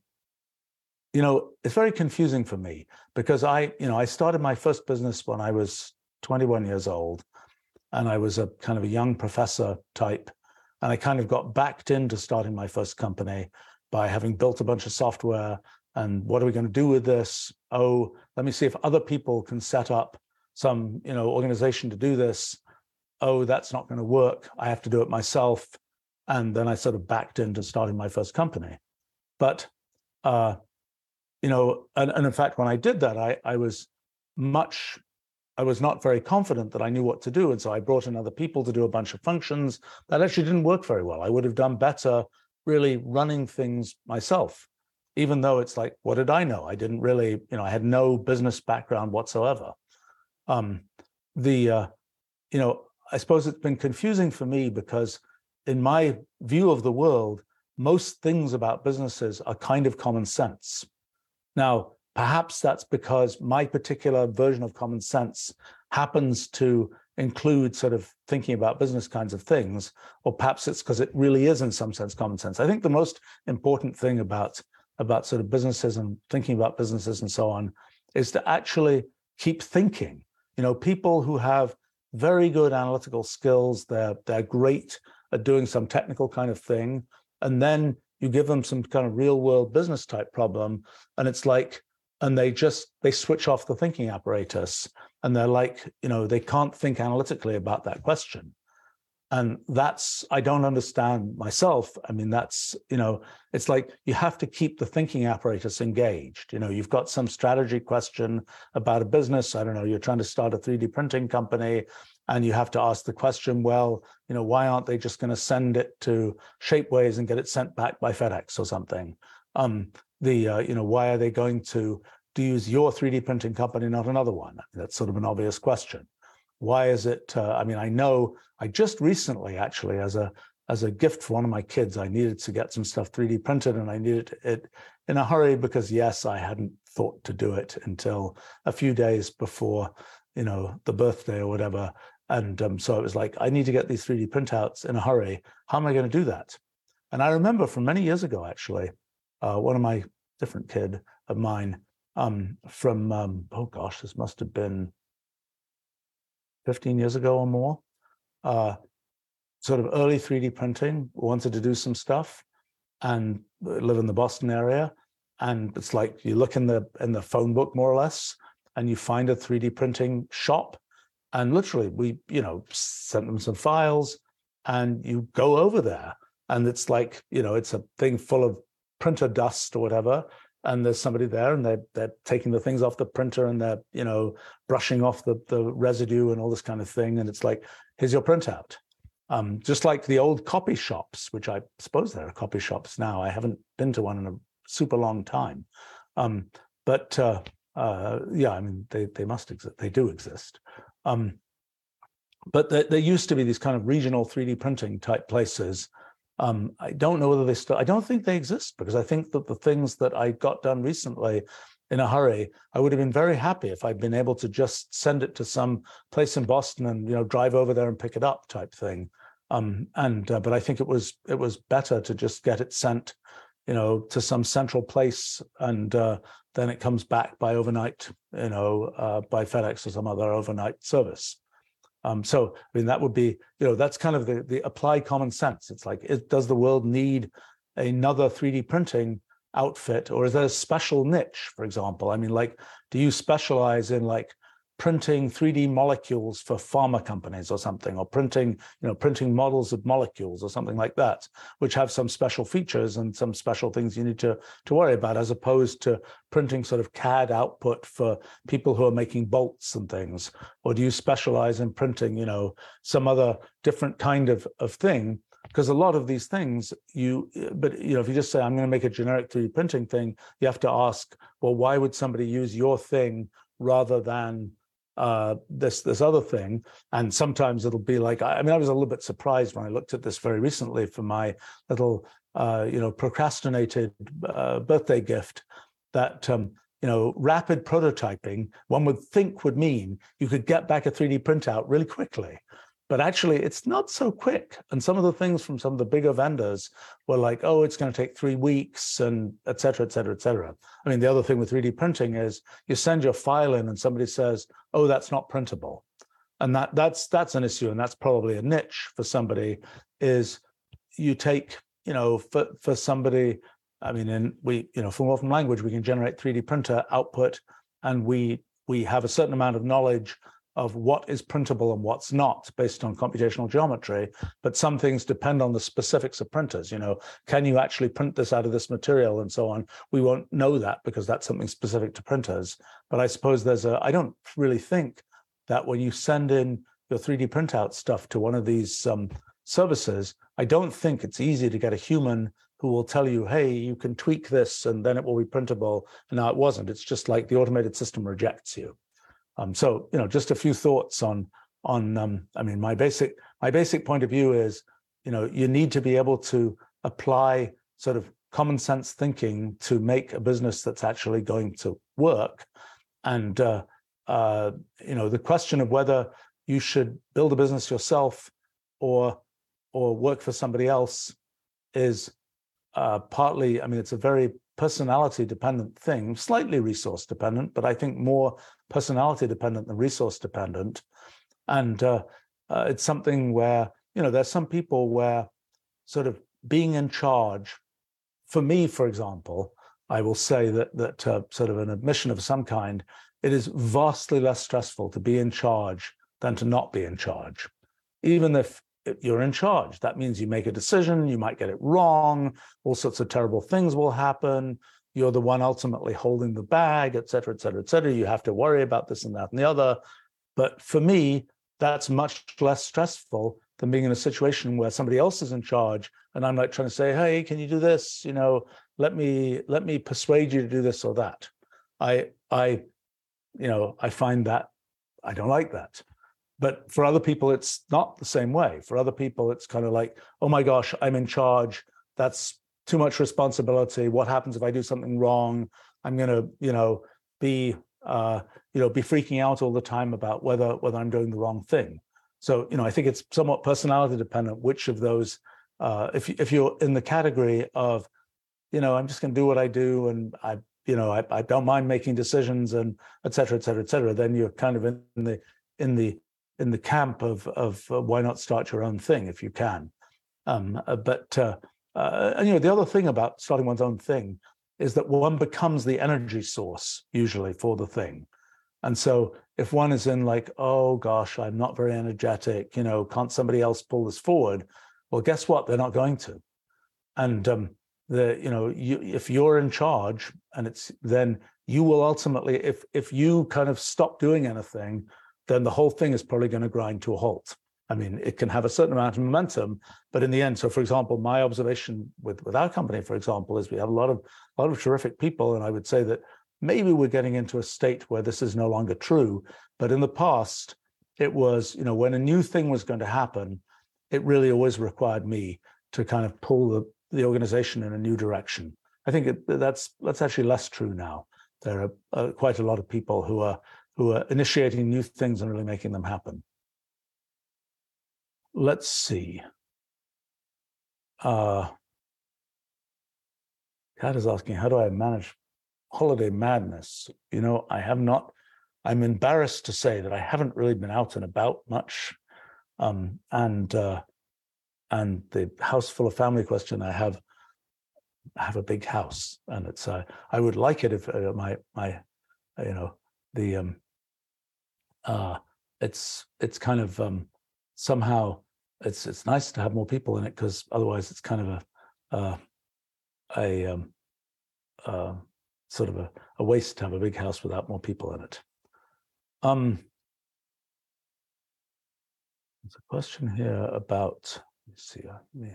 you know, it's very confusing for me because I, you know, I started my first business when I was 21 years old and I was a kind of a young professor type. And I kind of got backed into starting my first company by having built a bunch of software. And what are we going to do with this? Oh, let me see if other people can set up some, you know, organization to do this. Oh, that's not going to work. I have to do it myself. And then I sort of backed into starting my first company. But uh, you know, and, and in fact, when I did that, I, I was much, I was not very confident that I knew what to do. And so I brought in other people to do a bunch of functions that actually didn't work very well. I would have done better really running things myself, even though it's like, what did I know? I didn't really, you know, I had no business background whatsoever. Um, the, uh, you know, I suppose it's been confusing for me because in my view of the world, most things about businesses are kind of common sense. Now, perhaps that's because my particular version of common sense happens to include sort of thinking about business kinds of things, or perhaps it's because it really is in some sense common sense. I think the most important thing about about sort of businesses and thinking about businesses and so on is to actually keep thinking. You know, people who have very good analytical skills, they're they're great at doing some technical kind of thing, and then you give them some kind of real world business type problem, and it's like, and they just they switch off the thinking apparatus, and they're like, you know, they can't think analytically about that question. And that's i don't understand myself. I mean that's you know it's like you have to keep the thinking apparatus engaged. You know you've got some strategy question about a business. I don't know you're trying to start a 3d printing company and you have to ask the question well you know why aren't they just going to send it to shapeways and get it sent back by fedex or something? Um the uh, you know why are they going to to use your 3d printing company not another one? That's sort of an obvious question. Why is it uh, i mean i know i just recently actually as a as a gift for one of my kids i needed to get some stuff 3d printed and i needed it in a hurry because yes i hadn't thought to do it until a few days before you know the birthday or whatever. And um, so it was like i need to get these 3d printouts in a hurry. How am i going to do that? And i remember from many years ago actually uh, one of my different kid of mine um, from um, oh gosh this must have been 15 years ago or more, uh, sort of early 3D printing, wanted to do some stuff and live in the Boston area. And it's like you look in the in the phone book more or less, and you find a 3D printing shop. And literally, we, you know, sent them some files and you go over there. And it's like, you know, it's a thing full of printer dust or whatever and there's somebody there and they're, they're taking the things off the printer and they're you know brushing off the, the residue and all this kind of thing and it's like here's your printout um, just like the old copy shops which i suppose there are copy shops now. I haven't been to one in a super long time. Um, but uh, uh, yeah i mean they, they must exist they do exist. Um, but there, there used to be these kind of regional 3d printing type places um, I don't know whether they still, I don't think they exist because I think that the things that I got done recently in a hurry, I would have been very happy if I'd been able to just send it to some place in Boston and, you know, drive over there and pick it up type thing. Um, and, uh, but I think it was, it was better to just get it sent, you know, to some central place and uh, then it comes back by overnight, you know, uh, by FedEx or some other overnight service. Um, so, I mean, that would be, you know, that's kind of the, the applied common sense. It's like, it, does the world need another 3D printing outfit, or is there a special niche, for example? I mean, like, do you specialize in like printing 3D molecules for pharma companies or something, or printing, you know, printing models of molecules or something like that, which have some special features and some special things you need to, to worry about, as opposed to printing sort of CAD output for people who are making bolts and things? Or do you specialize in printing, you know, some other different kind of, of thing? Because a lot of these things, you, but you know, if you just say, I'm going to make a generic 3D printing thing, you have to ask, well, why would somebody use your thing rather than uh, this this other thing. And sometimes it'll be like I mean I was a little bit surprised when I looked at this very recently for my little uh, you know procrastinated uh, birthday gift that um, you know rapid prototyping one would think would mean you could get back a 3D printout really quickly but actually it's not so quick. And some of the things from some of the bigger vendors were like oh it's going to take three weeks and et cetera et cetera et cetera. I mean the other thing with 3d printing is you send your file in and somebody says oh that's not printable. And that that's that's an issue and that's probably a niche for somebody is you take you know for for somebody i mean in we you know from Wolfram language we can generate 3d printer output and we we have a certain amount of knowledge of what is printable and what's not based on computational geometry but some things depend on the specifics of printers you know can you actually print this out of this material and so on? We won't know that because that's something specific to printers but i suppose there's a i don't really think that when you send in your 3d printout stuff to one of these um, services i don't think it's easy to get a human who will tell you hey you can tweak this and then it will be printable and now it wasn't. It's just like the automated system rejects you um, so you know, just a few thoughts on on. Um, I mean, my basic my basic point of view is, you know, you need to be able to apply sort of common sense thinking to make a business that's actually going to work. And uh, uh, you know, the question of whether you should build a business yourself or or work for somebody else is uh, partly. I mean, it's a very personality dependent thing, slightly resource dependent, but I think more personality dependent than resource dependent. And uh, uh, it's something where you know there's some people where sort of being in charge. For me, for example, I will say that that uh, sort of an admission of some kind. It is vastly less stressful to be in charge than to not be in charge. Even if you're in charge, that means you make a decision, you might get it wrong, all sorts of terrible things will happen. You're the one ultimately holding the bag, et cetera, et cetera, et cetera. You have to worry about this and that and the other. But for me, that's much less stressful than being in a situation where somebody else is in charge and I'm like trying to say, hey, can you do this? You know, let me let me persuade you to do this or that. I I, you know, I find that I don't like that. But for other people, it's not the same way. For other people, it's kind of like, oh my gosh, I'm in charge. That's too much responsibility. What happens if I do something wrong? I'm going to, you know, be, uh, you know, be freaking out all the time about whether whether I'm doing the wrong thing. So, you know, I think it's somewhat personality dependent. Which of those, uh, if if you're in the category of, you know, I'm just going to do what I do, and I, you know, I, I don't mind making decisions, and et cetera, et cetera, et cetera, then you're kind of in the in the in the camp of of uh, why not start your own thing if you can. Um, uh, but uh, and you know the other thing about starting one's own thing is that one becomes the energy source usually for the thing. And so if one is in like, oh gosh, I'm not very energetic, you know, can't somebody else pull this forward? Well, guess what? They're not going to. And um, the you know you, if you're in charge and it's then you will ultimately if if you kind of stop doing anything then the whole thing is probably going to grind to a halt. I mean, it can have a certain amount of momentum, but in the end, so for example, my observation with, with our company, for example, is we have a lot of a lot of terrific people, and I would say that maybe we're getting into a state where this is no longer true. But in the past, it was, you know, when a new thing was going to happen, it really always required me to kind of pull the, the organization in a new direction. I think it, that's that's actually less true now. There are uh, quite a lot of people who are who are initiating new things and really making them happen. Let's see. Uh, Kat is asking, how do I manage holiday madness? You know, I have not, I'm embarrassed to say that I haven't really been out and about much. Um, and uh, and the house full of family question, I have I have a big house, and it's uh, I would like it if uh, my my you know the um, uh, it's it's kind of um, somehow it's it's nice to have more people in it because otherwise it's kind of a uh, a um, uh, sort of a, a, waste to have a big house without more people in it. Um, there's a question here about let's see uh,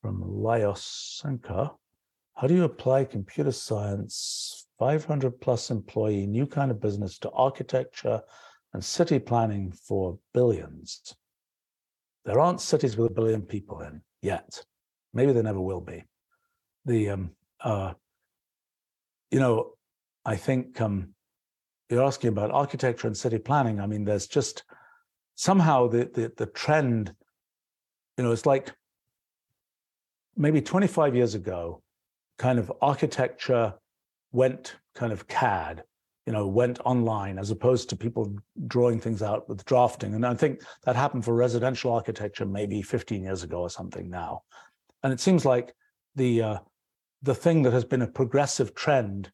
from Laios Sanka. How do you apply computer science 500 plus employee, new kind of business to architecture and city planning for billions. There aren't cities with a billion people in yet. Maybe there never will be. The um, uh, you know, I think um, you're asking about architecture and city planning. I mean, there's just somehow the the, the trend. You know, it's like maybe 25 years ago, kind of architecture went kind of CAD, you know, went online as opposed to people drawing things out with drafting. And I think that happened for residential architecture maybe 15 years ago or something now. And it seems like the uh, the thing that has been a progressive trend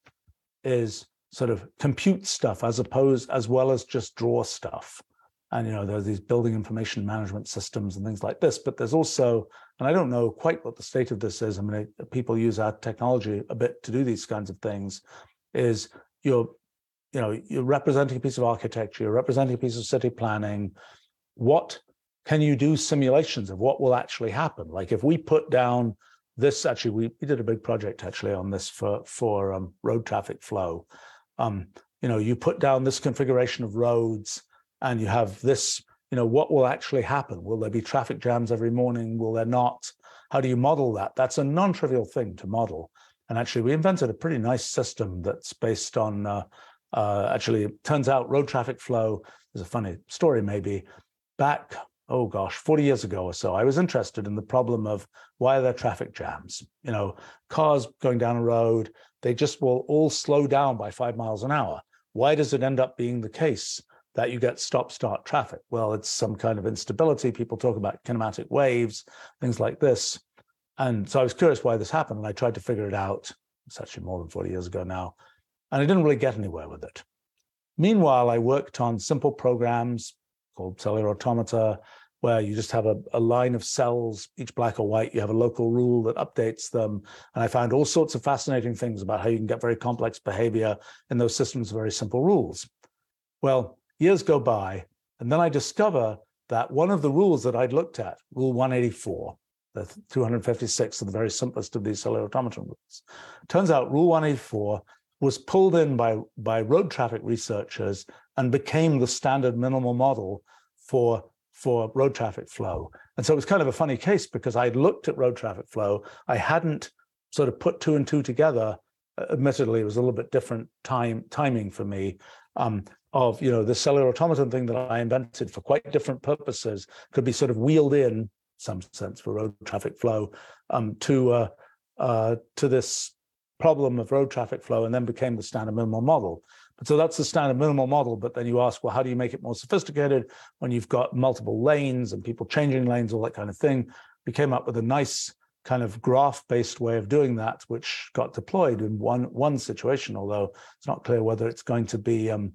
is sort of compute stuff as opposed as well as just draw stuff. And you know, there's these building information management systems and things like this. But there's also, and I don't know quite what the state of this is. I mean, people use our technology a bit to do these kinds of things. Is you're, you know, you're representing a piece of architecture, you're representing a piece of city planning. What can you do simulations of what will actually happen? Like if we put down this, actually, we, we did a big project actually on this for for um, road traffic flow. Um, you know, you put down this configuration of roads and you have this you know, what will actually happen? Will there be traffic jams every morning? Will there not? How do you model that? That's a non-trivial thing to model. And actually, we invented a pretty nice system that's based on. Uh, uh, actually, it turns out road traffic flow. is a funny story, maybe. Back, oh gosh, 40 years ago or so, I was interested in the problem of why are there traffic jams? You know, cars going down a road, they just will all slow down by five miles an hour. Why does it end up being the case that you get stop start traffic? Well, it's some kind of instability. People talk about kinematic waves, things like this. And so I was curious why this happened, and I tried to figure it out. It's actually more than 40 years ago now. And I didn't really get anywhere with it. Meanwhile, I worked on simple programs called cellular automata, where you just have a, a, line of cells, each black or white. You have a local rule that updates them. And I found all sorts of fascinating things about how you can get very complex behavior in those systems very simple rules. Well, years go by, and then I discover that one of the rules that I'd looked at, Rule 184, the 256 of the very simplest of these cellular automaton rules, turns out Rule 184 was pulled in by, by road traffic researchers and became the standard minimal model for for road traffic flow. And so it was kind of a funny case because I'd looked at road traffic flow. I hadn't sort of put two and two together. Admittedly, it was a little bit different time timing for me. Um, of you know the cellular automaton thing that I invented for quite different purposes could be sort of wheeled in some sense for road traffic flow um, to uh, uh, to this problem of road traffic flow, and then became the standard minimal model. But so that's the standard minimal model. But then you ask, well, how do you make it more sophisticated when you've got multiple lanes and people changing lanes, all that kind of thing? We came up with a nice kind of graph-based way of doing that, which got deployed in one one situation. Although it's not clear whether it's going to be um,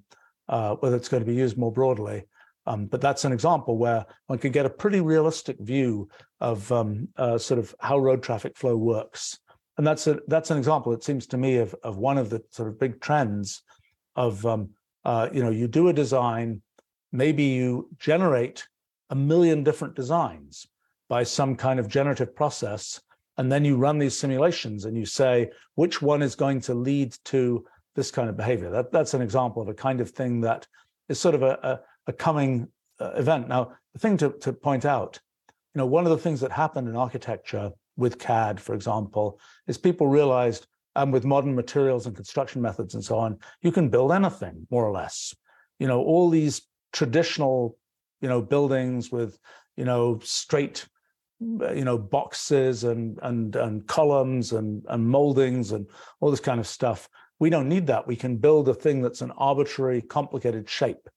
uh, whether it's going to be used more broadly. Um, but that's an example where one can get a pretty realistic view of um, uh, sort of how road traffic flow works. And that's a that's an example, it seems to me, of, of one of the sort of big trends of um, uh, you know you do a design, maybe you generate a million different designs by some kind of generative process, and then you run these simulations and you say which one is going to lead to this kind of behavior. That that's an example of a kind of thing that is sort of a, a, a coming uh, event. Now, the thing to, to point out, you know, one of the things that happened in architecture with CAD, for example, is people realized and with modern materials and construction methods and so on, you can build anything more or less. You know, all these traditional, you know, buildings with, you know, straight, you know, boxes and and and columns and and moldings and all this kind of stuff. We don't need that. We can build a thing that's an arbitrary, complicated shape.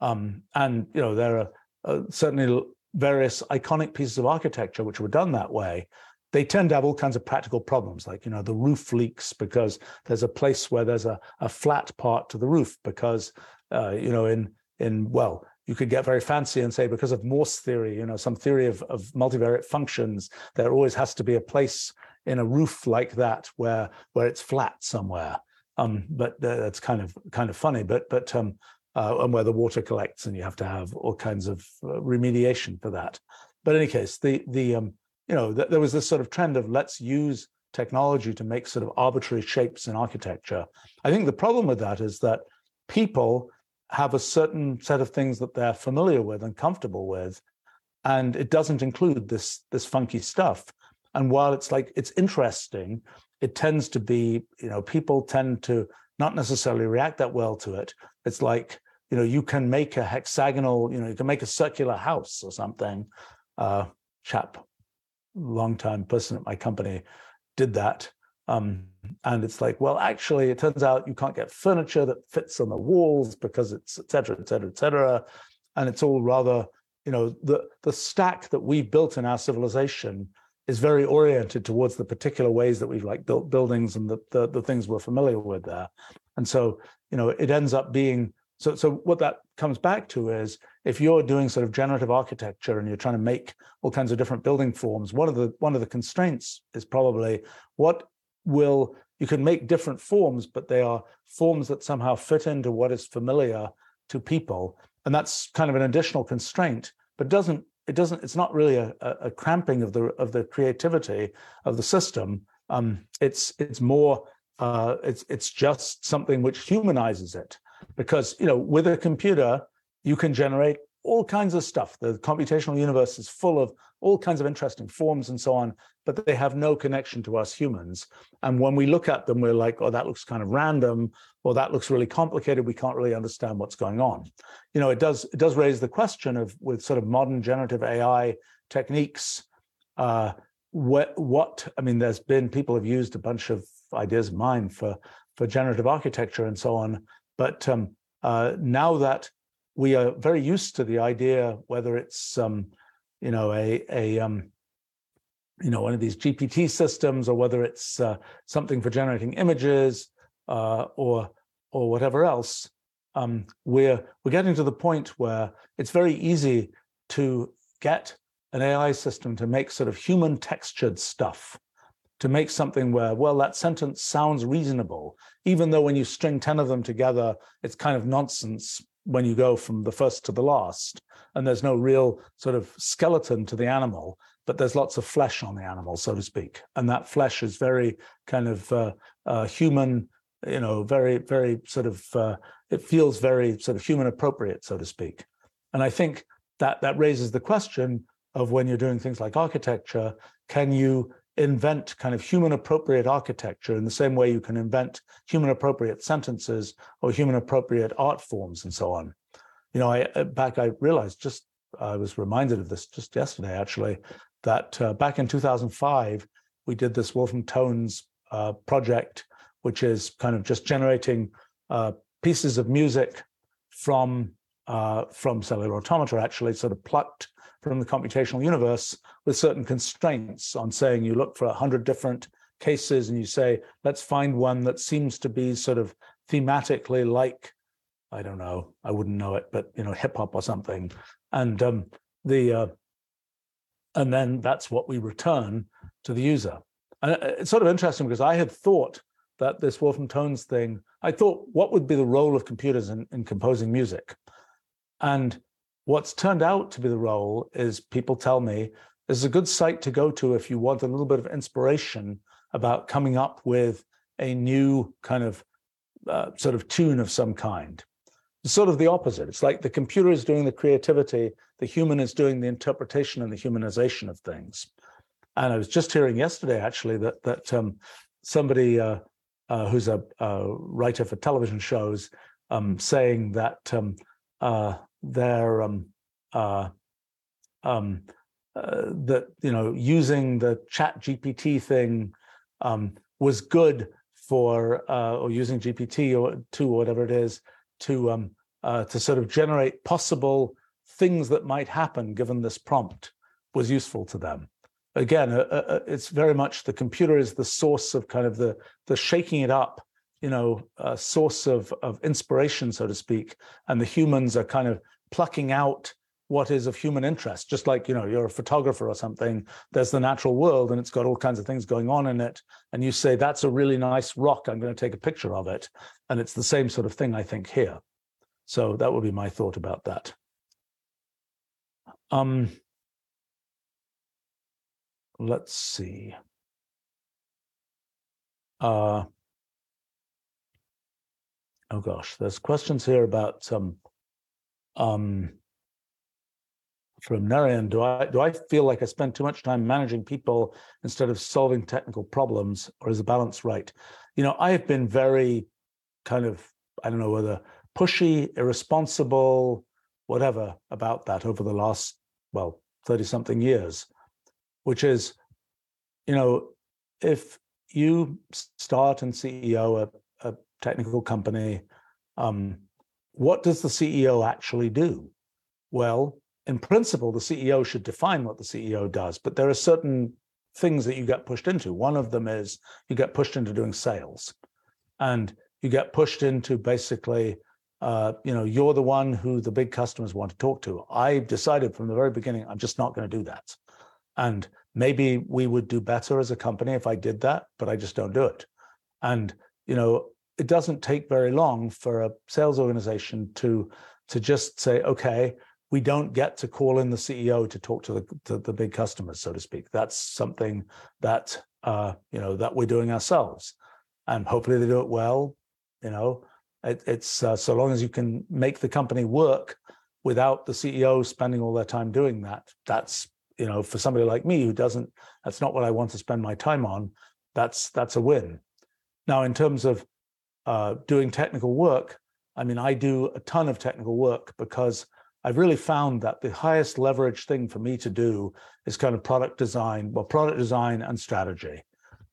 Um, and you know, there are uh, certainly various iconic pieces of architecture which were done that way they tend to have all kinds of practical problems, like you know the roof leaks because there's a place where there's a, a flat part to the roof because uh, you know in in well you could get very fancy and say because of Morse theory, you know some theory of, of multivariate functions, there always has to be a place in a roof like that where where it's flat somewhere. Um, but that's kind of kind of funny, but but um, uh, and where the water collects and you have to have all kinds of uh, remediation for that. But in any case, the the um, you know, th- there was this sort of trend of let's use technology to make sort of arbitrary shapes in architecture. I think the problem with that is that people have a certain set of things that they're familiar with and comfortable with, and it doesn't include this this funky stuff. And while it's like it's interesting, it tends to be, you know, people tend to not necessarily react that well to it. It's like, you know, you can make a hexagonal, you know, you can make a circular house or something. Uh, chap longtime person at my company did that. Um, and it's like, well, actually, it turns out you can't get furniture that fits on the walls because it's et cetera, et cetera, et cetera. And it's all rather, you know, the the stack that we've built in our civilization is very oriented towards the particular ways that we've like built buildings and the, the, the things we're familiar with there. And so, you know, it ends up being so, so what that comes back to is if you're doing sort of generative architecture and you're trying to make all kinds of different building forms, one of the one of the constraints is probably what will you can make different forms, but they are forms that somehow fit into what is familiar to people, and that's kind of an additional constraint. But doesn't it doesn't it's not really a, a cramping of the of the creativity of the system. Um, it's it's more uh, it's it's just something which humanizes it because you know with a computer you can generate all kinds of stuff. The computational universe is full of all kinds of interesting forms and so on, but they have no connection to us humans. And when we look at them, we're like, oh, that looks kind of random, or that looks really complicated. We can't really understand what's going on. You know, it does it does raise the question of with sort of modern generative AI techniques, uh, what what I mean, there's been people have used a bunch of ideas of mine for for generative architecture and so on, but um, uh, now that we are very used to the idea, whether it's um, you know a a um, you know one of these GPT systems, or whether it's uh, something for generating images, uh, or or whatever else. Um, we're we're getting to the point where it's very easy to get an AI system to make sort of human textured stuff, to make something where, well, that sentence sounds reasonable, even though when you string 10 of them together, it's kind of nonsense when you go from the first to the last and there's no real sort of skeleton to the animal but there's lots of flesh on the animal so to speak. And that flesh is very kind of uh, uh, human you know very very sort of uh, it feels very sort of human appropriate so to speak. And i think that that raises the question of when you're doing things like architecture can you invent kind of human appropriate architecture in the same way you can invent human appropriate sentences or human appropriate art forms and so on. You know, I uh, back I realized just I was reminded of this just yesterday actually that uh, back in 2005 we did this Wolfram Tones uh, project, which is kind of just generating uh, pieces of music from uh, from cellular automata, actually sort of plucked from the computational universe with certain constraints on saying you look for 100 different cases and you say, let's find one that seems to be sort of thematically like, I don't know, I wouldn't know it, but you know, hip hop or something. And um, the uh, and then that's what we return to the user. And uh, it's sort of interesting because I had thought that this Wolfram Tones thing, I thought, what would be the role of computers in, in composing music? And What's turned out to be the role is people tell me this is a good site to go to if you want a little bit of inspiration about coming up with a new kind of uh, sort of tune of some kind. It's sort of the opposite. It's like the computer is doing the creativity, the human is doing the interpretation and the humanization of things. And I was just hearing yesterday, actually, that that um, somebody uh, uh, who's a, a, writer for television shows um, saying that um, uh, their um, that you know using the chat gpt thing um, was good for uh, or using gpt or two or whatever it is to um, uh, to sort of generate possible things that might happen given this prompt was useful to them. Again uh, uh, uh it's very much the computer is the source of kind of the the shaking it up you know source of of inspiration so to speak and the humans are kind of plucking out what is of human interest. Just like you know you're a photographer or something there's the natural world and it's got all kinds of things going on in it. And you say that's a really nice rock. I'm going to take a picture of it. And it's the same sort of thing i think here. So that would be my thought about that. Um let's see. Uh oh gosh there's questions here about um um, from Narayan, do I do I feel like I spend too much time managing people instead of solving technical problems, or is the balance right? You know, I have been very kind of I don't know whether pushy, irresponsible, whatever about that over the last well thirty something years, which is, you know, if you start and CEO a, a technical company, um, what does the CEO actually do? Well, in principle, the CEO should define what the CEO does, but there are certain things that you get pushed into. One of them is you get pushed into doing sales, and you get pushed into basically, uh, you know, you're the one who the big customers want to talk to. I decided from the very beginning, I'm just not going to do that. And maybe we would do better as a company if I did that, but I just don't do it. And you know, it doesn't take very long for a sales organization to to just say, okay, we don't get to call in the CEO to talk to the to the big customers, so to speak. That's something that uh, you know that we're doing ourselves, and hopefully they do it well. You know, it, it's uh, so long as you can make the company work without the ceo spending all their time doing that that's you know for somebody like me who doesn't that's not what i want to spend my time on that's that's a win now in terms of uh, doing technical work i mean i do a ton of technical work because I've really found that the highest leverage thing for me to do is kind of product design, well, product design and strategy.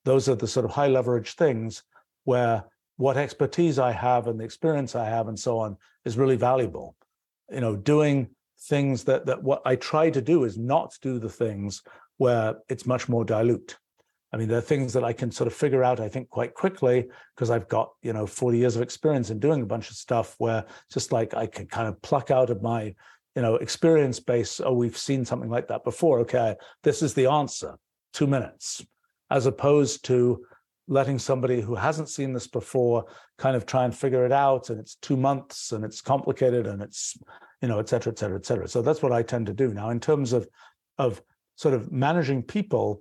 Those are the sort of high leverage things where what expertise I have and the experience I have and so on is really valuable. You know, doing things that that what I try to do is not do the things where it's much more dilute. I mean, there are things that I can sort of figure out, I think, quite quickly because I've got, you know, 40 years of experience in doing a bunch of stuff where just like I can kind of pluck out of my, you know, experience base, oh, we've seen something like that before. Okay, this is the answer, two minutes, as opposed to letting somebody who hasn't seen this before kind of try and figure it out and it's two months and it's complicated and it's you know et cetera et cetera et cetera so that's what i tend to do now in terms of of sort of managing people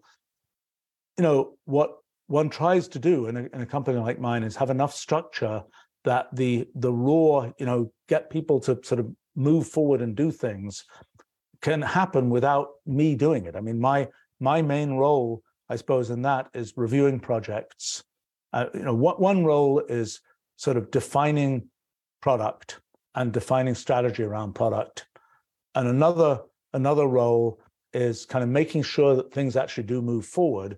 you know what one tries to do in a, in a company like mine is have enough structure that the the raw you know get people to sort of move forward and do things can happen without me doing it. I mean my my main role i suppose in that is reviewing projects. Uh, you know what one role is sort of defining product and defining strategy around product. And another another role is kind of making sure that things actually do move forward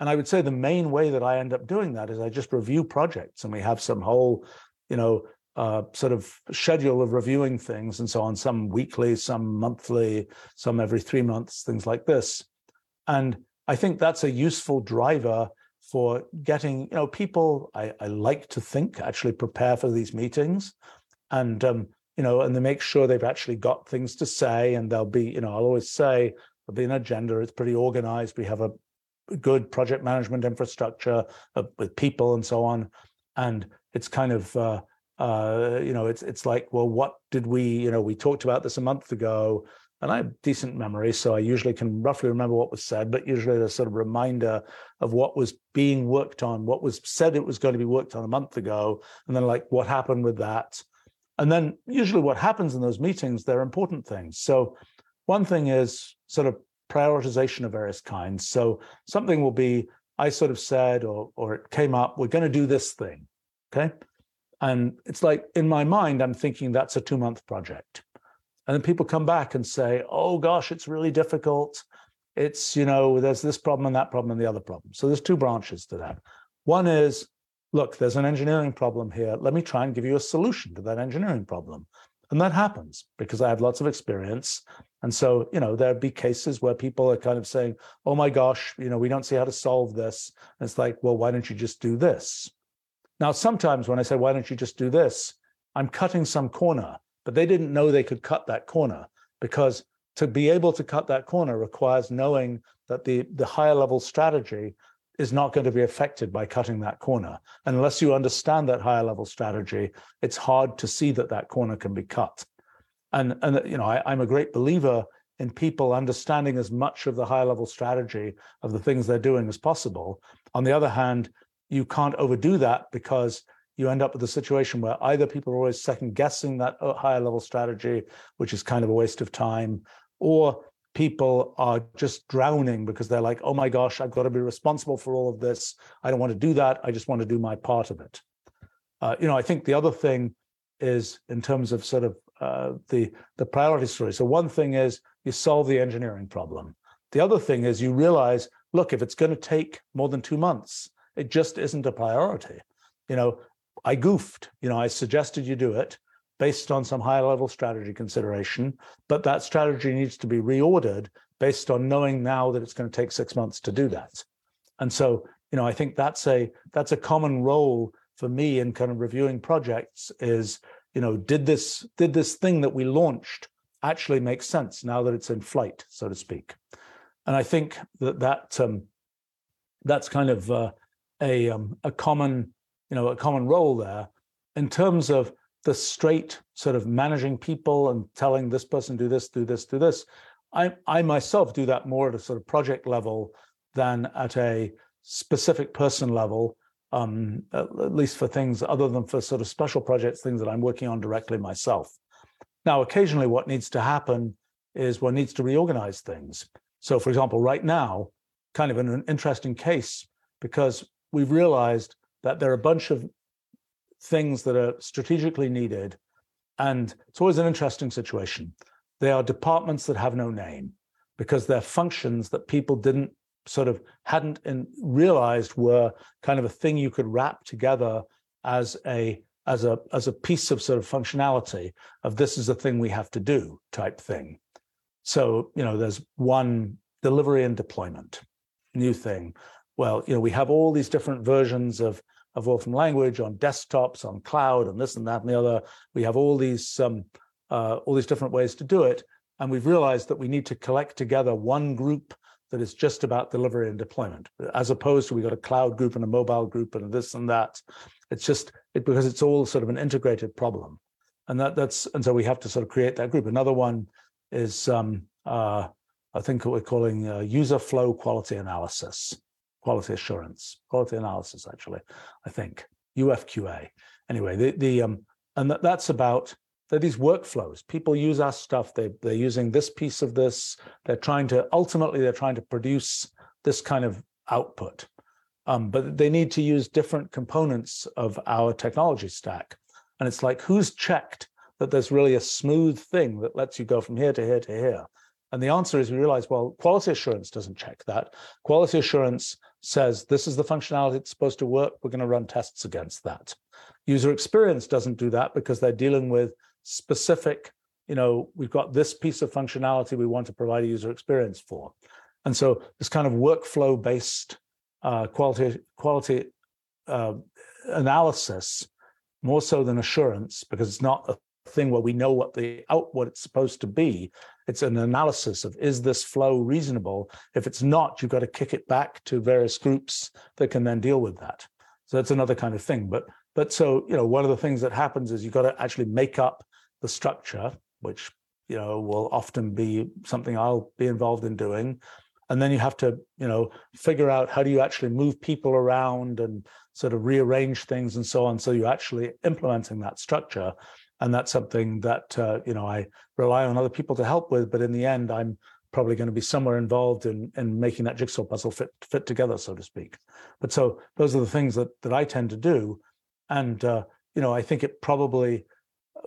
and I would say the main way that I end up doing that is I just review projects and we have some whole, you know, uh, sort of schedule of reviewing things and so on, some weekly, some monthly, some every three months, things like this. And I think that's a useful driver for getting, you know, people, I, I like to think actually prepare for these meetings and, um, you know, and they make sure they've actually got things to say and they'll be, you know, I'll always say, there'll be an agenda, it's pretty organized. We have a good project management infrastructure uh, with people and so on. And it's kind of uh, uh, you know it's it's like well what did we you know we talked about this a month ago and I have decent memory, so I usually can roughly remember what was said, but usually there's sort of reminder of what was being worked on, what was said it was going to be worked on a month ago, and then like what happened with that. And then usually what happens in those meetings, they're important things. So one thing is sort of prioritization of various kinds. So something will be, I sort of said, or or it came up, we're going to do this thing. Okay. And it's like in my mind, I'm thinking that's a two-month project. And then people come back and say, oh gosh, it's really difficult. It's, you know, there's this problem and that problem and the other problem. So there's two branches to that. One is, look, there's an engineering problem here. Let me try and give you a solution to that engineering problem. And that happens because I have lots of experience. And so, you know, there'd be cases where people are kind of saying, oh my gosh, you know, we don't see how to solve this. And it's like, well, why don't you just do this? Now, sometimes when I say, why don't you just do this? I'm cutting some corner, but they didn't know they could cut that corner because to be able to cut that corner requires knowing that the, the higher level strategy is not going to be affected by cutting that corner. Unless you understand that higher level strategy, it's hard to see that that corner can be cut. And, and you know, I, I'm a great believer in people understanding as much of the higher level strategy of the things they're doing as possible. On the other hand, you can't overdo that because you end up with a situation where either people are always second guessing that uh, higher level strategy, which is kind of a waste of time, or people are just drowning because they're like, oh my gosh, I've got to be responsible for all of this. I don't want to do that. I just want to do my part of it. Uh, you know, I think the other thing is in terms of sort of uh, the the priority story. So one thing is you solve the engineering problem. The other thing is you realize, look, if it's going to take more than two months, it just isn't a priority. You know, I goofed. You know, I suggested you do it based on some high level strategy consideration, but that strategy needs to be reordered based on knowing now that it's going to take six months to do that. And so, you know, I think that's a that's a common role for me in kind of reviewing projects is, you know, did this did this thing that we launched actually make sense now that it's in flight, so to speak? And I think that that um, that's kind of uh, a um, a common you know a common role there in terms of the straight sort of managing people and telling this person do this, do this, do this. I, I myself do that more at a sort of project level than at a specific person level, um, at, at least for things other than for sort of special projects, things that I'm working on directly myself. Now, occasionally, what needs to happen is one needs to reorganize things. So, for example, right now, kind of an interesting case, because we've realized that there are a bunch of things that are strategically needed. And it's always an interesting situation. They are departments that have no name because they're functions that people didn't sort of hadn't in, realized were kind of a thing you could wrap together as a as a as a piece of sort of functionality of this is a thing we have to do type thing. So you know, there's one delivery and deployment, new thing. Well, you know, we have all these different versions of of Wolfram language on desktops, on cloud, and this and that and the other. We have all these um, uh, all these different ways to do it, and we've realized that we need to collect together one group that is just about delivery and deployment, as opposed to we got a cloud group and a mobile group and this and that. It's just it, because it's all sort of an integrated problem, and that that's and so we have to sort of create that group. Another one is um, uh, I think what we're calling uh, user flow quality analysis, quality assurance, quality analysis. Actually, I think UFQA. Anyway, the the um, and that, that's about they're these workflows. People use our stuff. They they're using this piece of this. They're trying to ultimately they're trying to produce this kind of output. Um, but they need to use different components of our technology stack. And it's like, who's checked that there's really a smooth thing that lets you go from here to here to here? And the answer is we realize, well, quality assurance doesn't check that. Quality assurance says this is the functionality that's supposed to work. We're going to run tests against that. User experience doesn't do that because they're dealing with specific, you know, we've got this piece of functionality we want to provide a user experience for. And so this kind of workflow based uh, quality quality uh, analysis more so than assurance because it's not a thing where we know what the out what it's supposed to be it's an analysis of is this flow reasonable if it's not you've got to kick it back to various groups that can then deal with that so that's another kind of thing but but so you know one of the things that happens is you've got to actually make up the structure, which you know will often be something I'll be involved in doing. And then you have to, you know, figure out how do you actually move people around and sort of rearrange things and so on. So you're actually implementing that structure, and that's something that uh, you know I rely on other people to help with. But in the end, I'm probably going to be somewhere involved in in making that jigsaw puzzle fit fit together, so to speak. But so those are the things that that I tend to do, and uh, you know I think it probably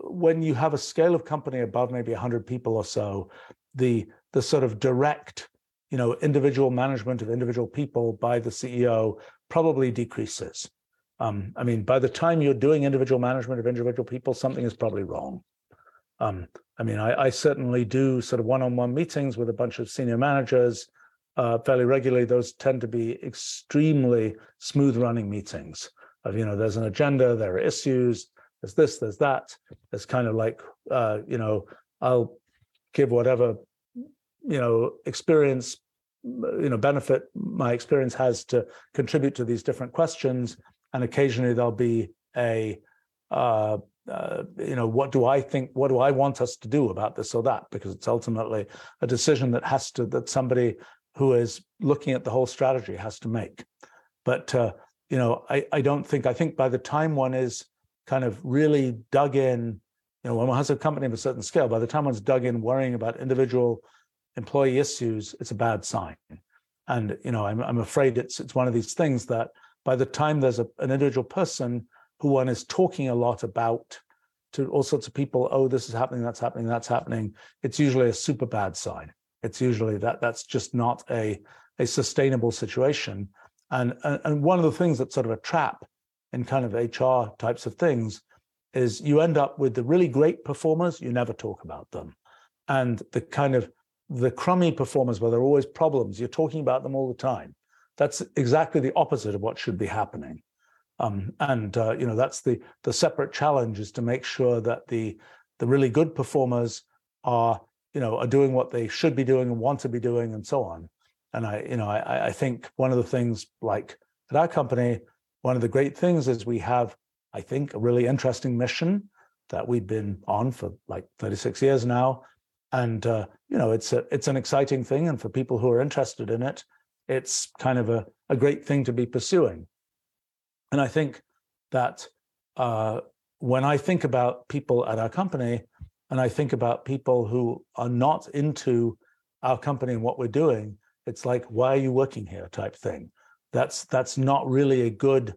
when you have a scale of company above maybe 100 people or so, the the sort of direct, you know, individual management of individual people by the CEO probably decreases. Um, I mean, by the time you're doing individual management of individual people, something is probably wrong. Um, I mean, I, I, certainly do sort of one-on-one meetings with a bunch of senior managers uh, fairly regularly. Those tend to be extremely smooth-running meetings. Of you know, there's an agenda, there are issues, there's this, there's that. It's kind of like, uh, you know, I'll give whatever, you know, experience, you know, benefit my experience has to contribute to these different questions. And occasionally there'll be a, uh, uh, you know, what do I think, what do I want us to do about this or that? Because it's ultimately a decision that has to, that somebody who is looking at the whole strategy has to make. But, uh, you know, I, I don't think, I think by the time one is kind of really dug in, you know, when one has a company of a certain scale, by the time one's dug in worrying about individual employee issues, it's a bad sign. And you know, I'm I'm afraid it's it's one of these things that by the time there's a, an individual person who one is talking a lot about to all sorts of people, oh, this is happening, that's happening, that's happening, it's usually a super bad sign. It's usually that that's just not a a sustainable situation. And, and one of the things that's sort of a trap in kind of HR types of things is you end up with the really great performers, you never talk about them. And the kind of the crummy performers where there are always problems, you're talking about them all the time. That's exactly the opposite of what should be happening. Um, and uh, you know that's the the separate challenge is to make sure that the the really good performers are you know are doing what they should be doing and want to be doing and so on. And I you know I, I think one of the things like at our company one of the great things is we have, I think, a really interesting mission that we've been on for like 36 years now. And uh, you know, it's a it's an exciting thing. And for people who are interested in it, it's kind of a, a great thing to be pursuing. And I think that uh, when I think about people at our company, and I think about people who are not into our company and what we're doing, it's like, why are you working here type thing. That's that's not really a good,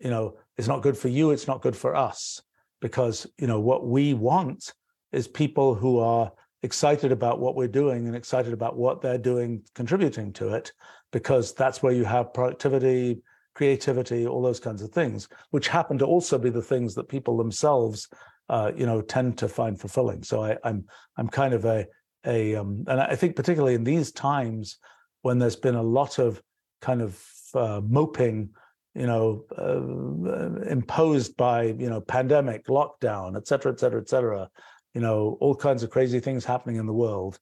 you know, it's not good for you, it's not good for us. Because, you know, what we want is people who are excited about what we're doing and excited about what they're doing, contributing to it, because that's where you have productivity, creativity, all those kinds of things, which happen to also be the things that people themselves, uh, you know, tend to find fulfilling. So I, I'm I'm kind of a a um, and I think particularly in these times when there's been a lot of kind of uh, moping, you know, uh, imposed by you know pandemic, lockdown, et cetera, et cetera, et cetera, you know, all kinds of crazy things happening in the world.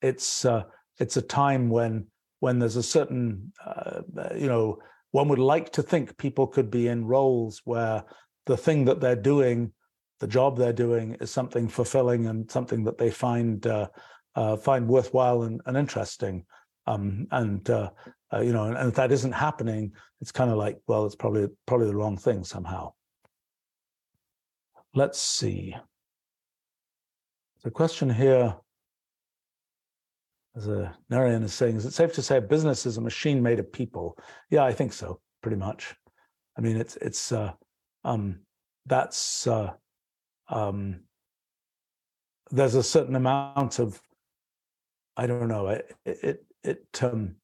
It's uh, it's a time when when there's a certain uh, you know one would like to think people could be in roles where the thing that they're doing, the job they're doing, is something fulfilling and something that they find uh, uh, find worthwhile and, and interesting. Um, and uh, uh you know, and, and, if that isn't happening, it's kind of like, well, it's probably probably the wrong thing somehow. Let's see. The question here, as a Narayan is saying, is it safe to say a business is a machine made of people? Yeah, I think so, pretty much. I mean, it's it's uh, um, that's uh, um, there's a certain amount of I don't know it it, it um,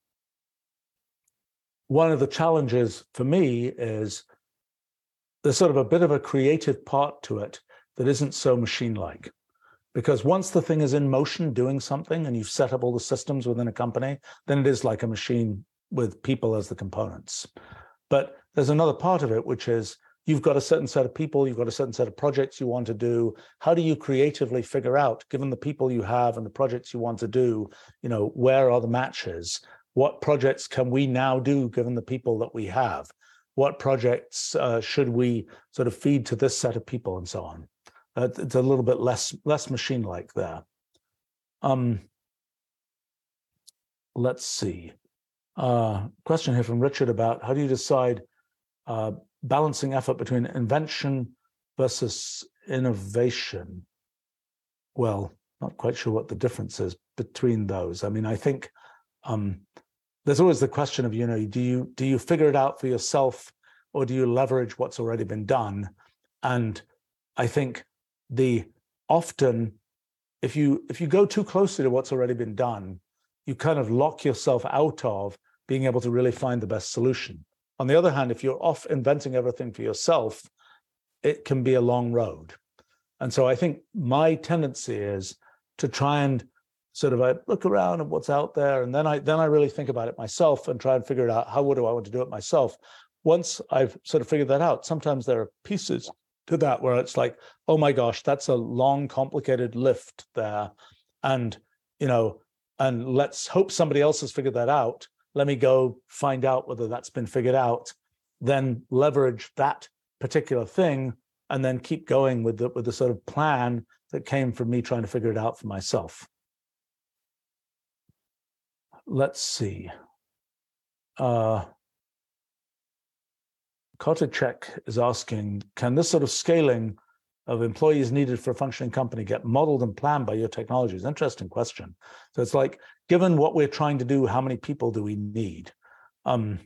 one of the challenges for me is there's sort of a bit of a creative part to it that isn't so machine like because once the thing is in motion doing something and you've set up all the systems within a company then it is like a machine with people as the components. But there's another part of it which is you've got a certain set of people you've got a certain set of projects you want to do. How do you creatively figure out given the people you have and the projects you want to do you know where are the matches? What projects can we now do given the people that we have? What projects uh, should we sort of feed to this set of people and so on uh, it's a little bit less less machine like there um, let's see uh, question here from richard about how do you decide uh, balancing effort between invention versus innovation. Well, not quite sure what the difference is between those. I mean, I think um, there's always the question of, you know, do you do you figure it out for yourself or do you leverage what's already been done? And I think the often if you if you go too closely to what's already been done, you kind of lock yourself out of being able to really find the best solution. On the other hand, if you're off inventing everything for yourself, it can be a long road. And so I think my tendency is to try and sort of I look around at what's out there, and then I then I really think about it myself and try and figure it out. How would I want to do it myself? Once I've sort of figured that out, sometimes there are pieces to that where it's like, oh my gosh, that's a long, complicated lift there, and you know, and let's hope somebody else has figured that out let me go find out whether that's been figured out, then leverage that particular thing, and then keep going with the with the sort of plan that came from me trying to figure it out for myself. Let's see. Uh, Koticek is asking, can this sort of scaling of employees needed for a functioning company get modeled and planned by your technologies? Interesting question. So it's like, given what we're trying to do, how many people do we need? Um,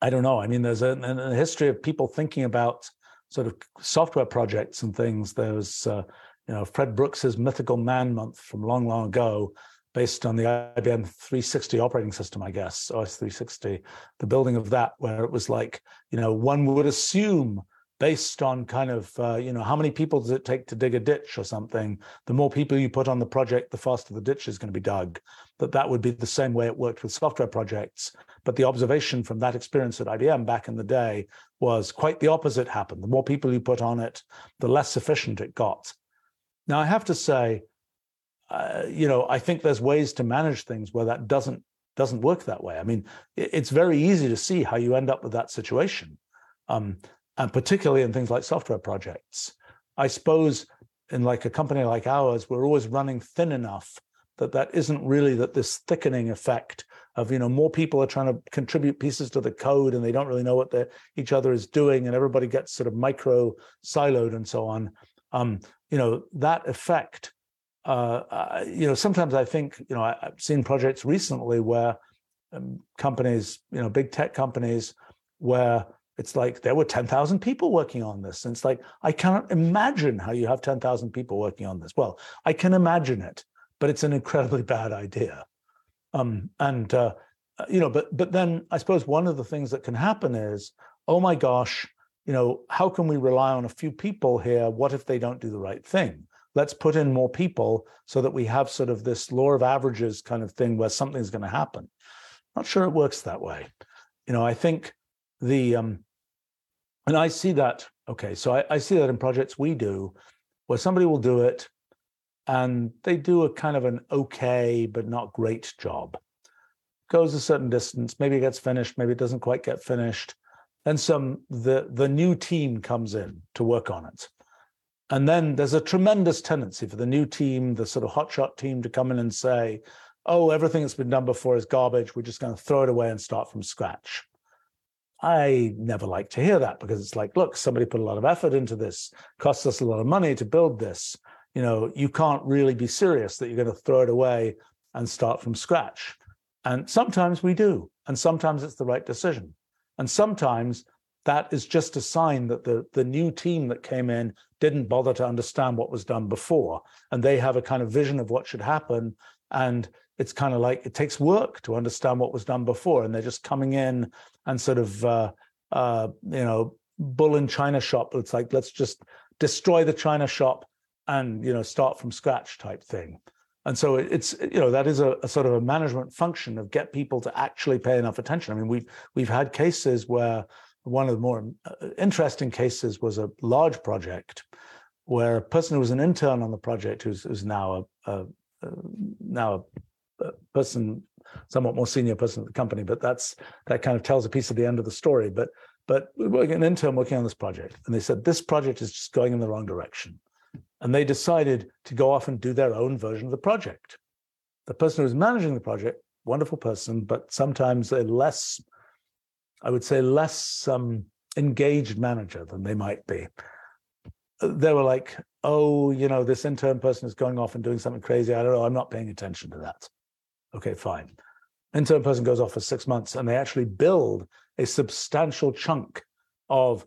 I don't know. I mean, there's a, a, history of people thinking about sort of software projects and things. There's, uh, you know, Fred Brooks's Mythical Man Month from long, long ago, based on the IBM 360 operating system, I guess, OS 360. The building of that, where it was like, you know, one would assume based on kind of uh, you know how many people does it take to dig a ditch or something the more people you put on the project the faster the ditch is going to be dug. That that would be the same way it worked with software projects. But the observation from that experience at IBM back in the day was quite the opposite happened. The more people you put on it the less efficient it got. Now i have to say uh, you know i think there's ways to manage things where that doesn't doesn't work that way i mean it's very easy to see how you end up with that situation um, and particularly in things like software projects. I suppose in like a company like ours, we're always running thin enough that that isn't really that this thickening effect of you know more people are trying to contribute pieces to the code and they don't really know what each other is doing and everybody gets sort of micro siloed and so on. Um, you know, that effect. Uh, uh, you know, sometimes I think, you know, I, have seen projects recently where um, companies, you know, big tech companies, where it's like there were 10,000 people working on this. And it's like, I cannot imagine how you have 10,000 people working on this. Well, I can imagine it, but it's an incredibly bad idea. Um, and, uh, you know, but, but then I suppose one of the things that can happen is, oh my gosh, you know, how can we rely on a few people here? What if they don't do the right thing? Let's put in more people so that we have sort of this law of averages kind of thing where something's going to happen. Not sure it works that way. You know, I think the um, and I see that. Okay, so I, I see that in projects we do, where somebody will do it, and they do a kind of an okay but not great job. Goes a certain distance, maybe it gets finished, maybe it doesn't quite get finished. Then some the the new team comes in to work on it. And then there's a tremendous tendency for the new team, the sort of hotshot team, to come in and say, oh, everything that's been done before is garbage. We're just going to throw it away and start from scratch. I never like to hear that because it's like, look, somebody put a lot of effort into this, cost us a lot of money to build this. You know, you can't really be serious that you're going to throw it away and start from scratch. And sometimes we do, and sometimes it's the right decision. And sometimes that is just a sign that the, the new team that came in didn't bother to understand what was done before. And they have a kind of vision of what should happen. And it's kind of like it takes work to understand what was done before, and they're just coming in and sort of uh, uh, you know bull in china shop. It's like let's just destroy the china shop and you know start from scratch type thing. And so it's you know that is a, a sort of a management function of get people to actually pay enough attention. I mean we've we've had cases where one of the more uh, interesting cases was a large project where a person who was an intern on the project who's, who's now a, a, a now person, somewhat more senior person at the company, but that's that kind of tells a piece of the end of the story. But but an intern working on this project, and they said this project is just going in the wrong direction, and they decided to go off and do their own version of the project. The person who was managing the project, wonderful person, but sometimes a less, I would say, less um, engaged manager than they might be. They were like, oh, you know, this intern person is going off and doing something crazy. I don't know. I'm not paying attention to that. Okay, fine. Intern person goes off for six months and they actually build a substantial chunk of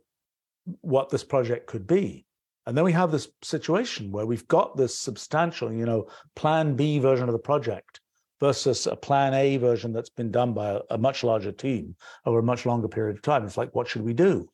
what this project could be. And then we have this situation where we've got this substantial, you know, plan B version of the project versus a plan A version that's been done by a, a much larger team over a much longer period of time. It's like, what should we do?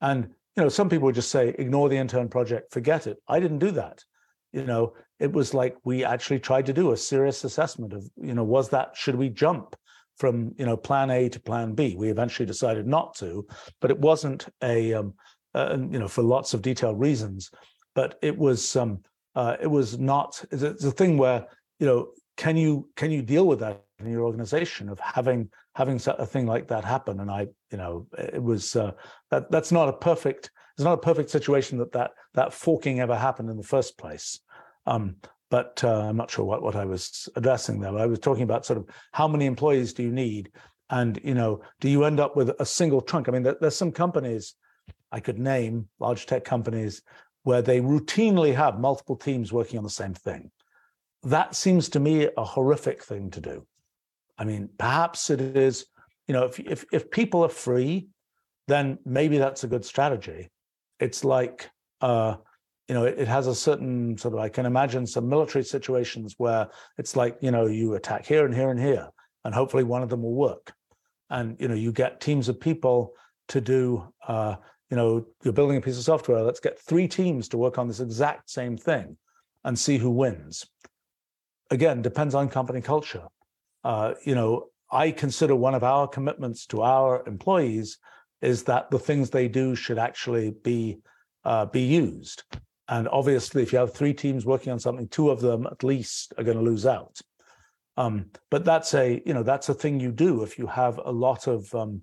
And, you know, some people would just say, ignore the intern project, forget it. I didn't do that. You know, it was like we actually tried to do a serious assessment of, you know, was that, should we jump from, you know, plan A to plan B? We eventually decided not to, but it wasn't a, um, uh, you know, for lots of detailed reasons, but it was, um, uh, it was not, it's a thing where, you know, can you, can you deal with that in your organization of having, having a thing like that happen? And I, you know, it was, uh, that, that's not a perfect, it's not a perfect situation that that, that forking ever happened in the first place. Um, but uh, I'm not sure what, what I was addressing there. I was talking about sort of how many employees do you need? And, you know, do you end up with a single trunk? I mean, there, there's some companies I could name, large tech companies, where they routinely have multiple teams working on the same thing. That seems to me a horrific thing to do. I mean, perhaps it is, you know, if, if, if people are free, then maybe that's a good strategy. It's like, uh, you know, it, it, has a certain sort of, I can imagine some military situations where it's like, you know, you attack here and here and here, and hopefully one of them will work. And, you know, you get teams of people to do, uh, you know, you're building a piece of software, let's get three teams to work on this exact same thing and see who wins. Again, depends on company culture. Uh, you know, I consider one of our commitments to our employees is that the things they do should actually be uh, be used. And obviously, if you have three teams working on something, two of them at least are going to lose out. Um, but that's a you know that's a thing you do if you have a lot of um,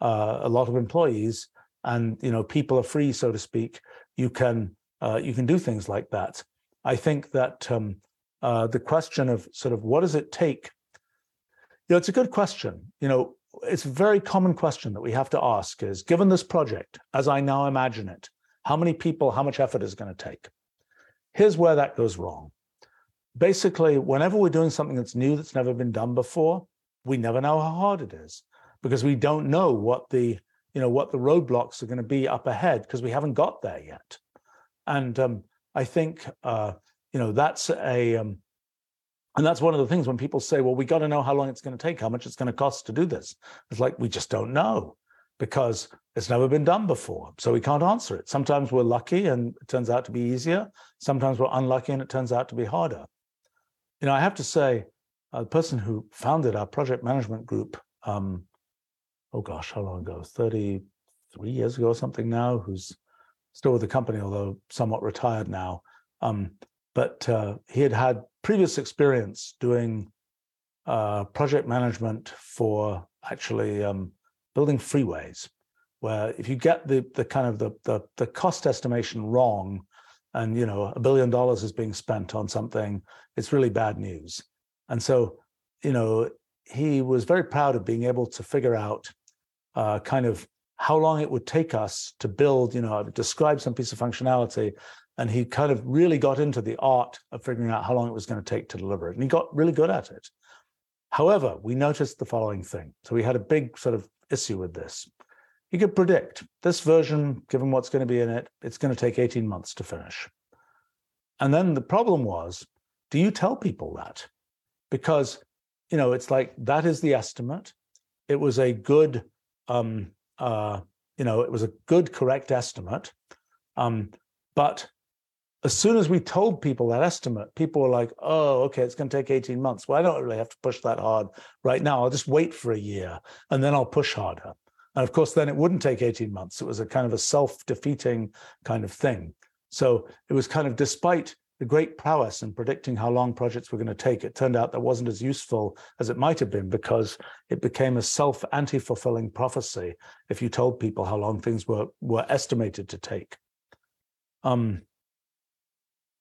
uh, a lot of employees and you know people are free, so to speak. You can uh, you can do things like that. I think that um, uh, the question of sort of what does it take? You know, it's a good question. You know, it's a very common question that we have to ask: is given this project as I now imagine it, how many people, how much effort is going to take? Here's where that goes wrong. Basically, whenever we're doing something that's new that's never been done before, we never know how hard it is because we don't know what the you know what the roadblocks are going to be up ahead because we haven't got there yet. And um, I think uh, you know that's a um, and that's one of the things when people say, well, we got to know how long it's going to take, how much it's going to cost to do this. It's like, we just don't know because it's never been done before. So we can't answer it. Sometimes we're lucky and it turns out to be easier. Sometimes we're unlucky and it turns out to be harder. You know, I have to say, uh, the person who founded our project management group, um, oh gosh, how long ago? 33 years ago or something now, who's still with the company, although somewhat retired now. Um, but uh, he had had previous experience doing uh, project management for actually um, building freeways, where if you get the the kind of the, the the cost estimation wrong, and you know a billion dollars is being spent on something, it's really bad news. And so, you know, he was very proud of being able to figure out uh, kind of how long it would take us to build, you know, describe some piece of functionality and he kind of really got into the art of figuring out how long it was going to take to deliver it. And he got really good at it. However, we noticed the following thing. So we had a big sort of issue with this. He could predict this version, given what's going to be in it, it's going to take 18 months to finish. And then the problem was, do you tell people that? Because, you know, it's like that is the estimate. It was a good, um, uh, you know, it was a good, correct estimate. Um, but as soon as we told people that estimate, people were like, oh, okay, it's going to take 18 months. Well, I don't really have to push that hard right now. I'll just wait for a year and then I'll push harder. And of course, then it wouldn't take 18 months. It was a kind of a self defeating kind of thing. So it was kind of despite the great prowess in predicting how long projects were going to take, it turned out that wasn't as useful as it might have been because it became a self anti fulfilling prophecy if you told people how long things were, were estimated to take. Um,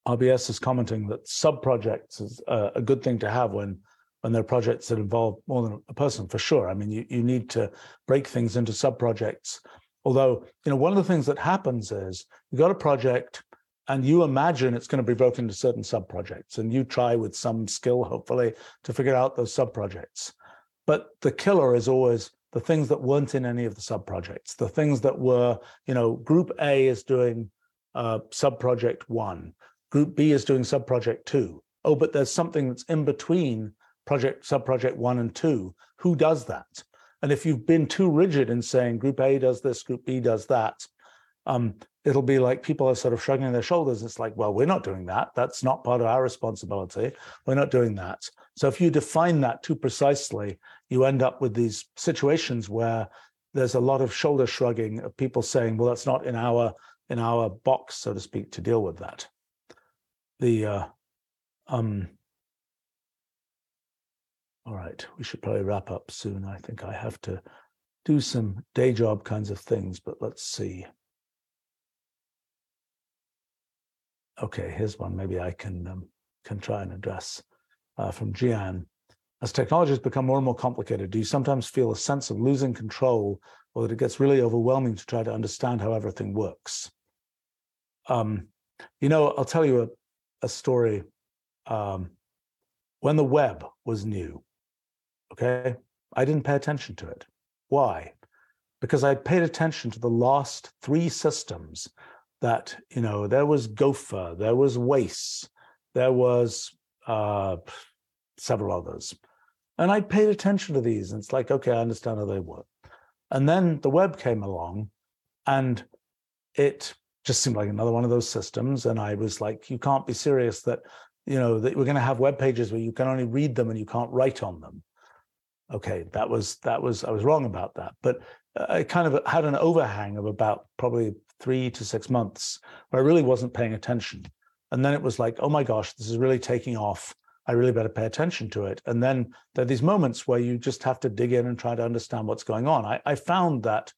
RBS is commenting that sub projects is a, a good thing to have when when there are projects that involve more than a person for sure. I mean, you, you need to break things into sub projects. Although, you know, one of the things that happens is you've got a project and you imagine it's going to be broken into certain sub projects, and you try with some skill, hopefully, to figure out those sub projects. But the killer is always the things that weren't in any of the sub projects, the things that were, you know, group A is doing uh, sub project one, Group B is doing subproject two. Oh, but there's something that's in between project subproject one and two. Who does that? And if you've been too rigid in saying group A does this, group B does that, um, it'll be like people are sort of shrugging their shoulders. It's like, well, we're not doing that. That's not part of our responsibility. We're not doing that. So if you define that too precisely, you end up with these situations where there's a lot of shoulder shrugging of people saying, well, that's not in our in our box, so to speak, to deal with that the uh, um all right we should probably wrap up soon i think i have to do some day job kinds of things but let's see okay here's one maybe i can um, can try and address uh, from Jian. As technology has become more and more complicated, do you sometimes feel a sense of losing control or that it gets really overwhelming to try to understand how everything works? Um, you know, I'll tell you a, story um, when the web was new. Okay, I didn't pay attention to it. Why? Because I paid attention to the last three systems that you know there was Gopher, there was WAIS, there was uh, several others, and I paid attention to these, and it's like okay, I understand how they work. And then the web came along, and it just seemed like another one of those systems. And I was like, you can't be serious that, you know, that we're going to have web pages where you can only read them and you can't write on them. Okay, that was that was I was wrong about that, but I kind of had an overhang of about probably three to six months where I really wasn't paying attention. And then it was like, oh my gosh, this is really taking off. I really better pay attention to it. And then there are these moments where you just have to dig in and try to understand what's going on. I, I found that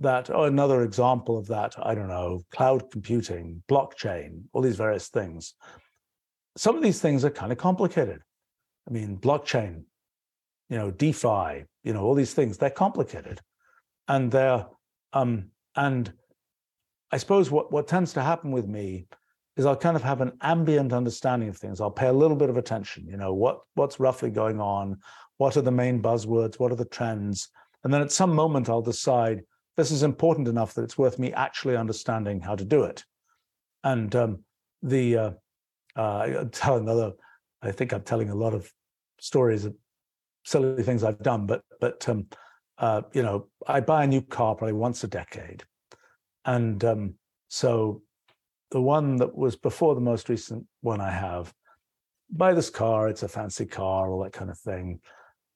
that oh, another example of that i don't know cloud computing blockchain all these various things some of these things are kind of complicated i mean blockchain you know defi you know all these things they're complicated and they're um and i suppose what what tends to happen with me is I'll kind of have an ambient understanding of things. I'll pay a little bit of attention. You know, what what's roughly going on? What are the main buzzwords? What are the trends? And then at some moment, I'll decide this is important enough that it's worth me actually understanding how to do it. And um, the uh, uh, another. I think I'm telling a lot of stories of silly things I've done, but but um, uh, you know, I buy a new car probably once a decade, and um, so the one that was before the most recent one I have, buy this car. It's a fancy car, all that kind of thing,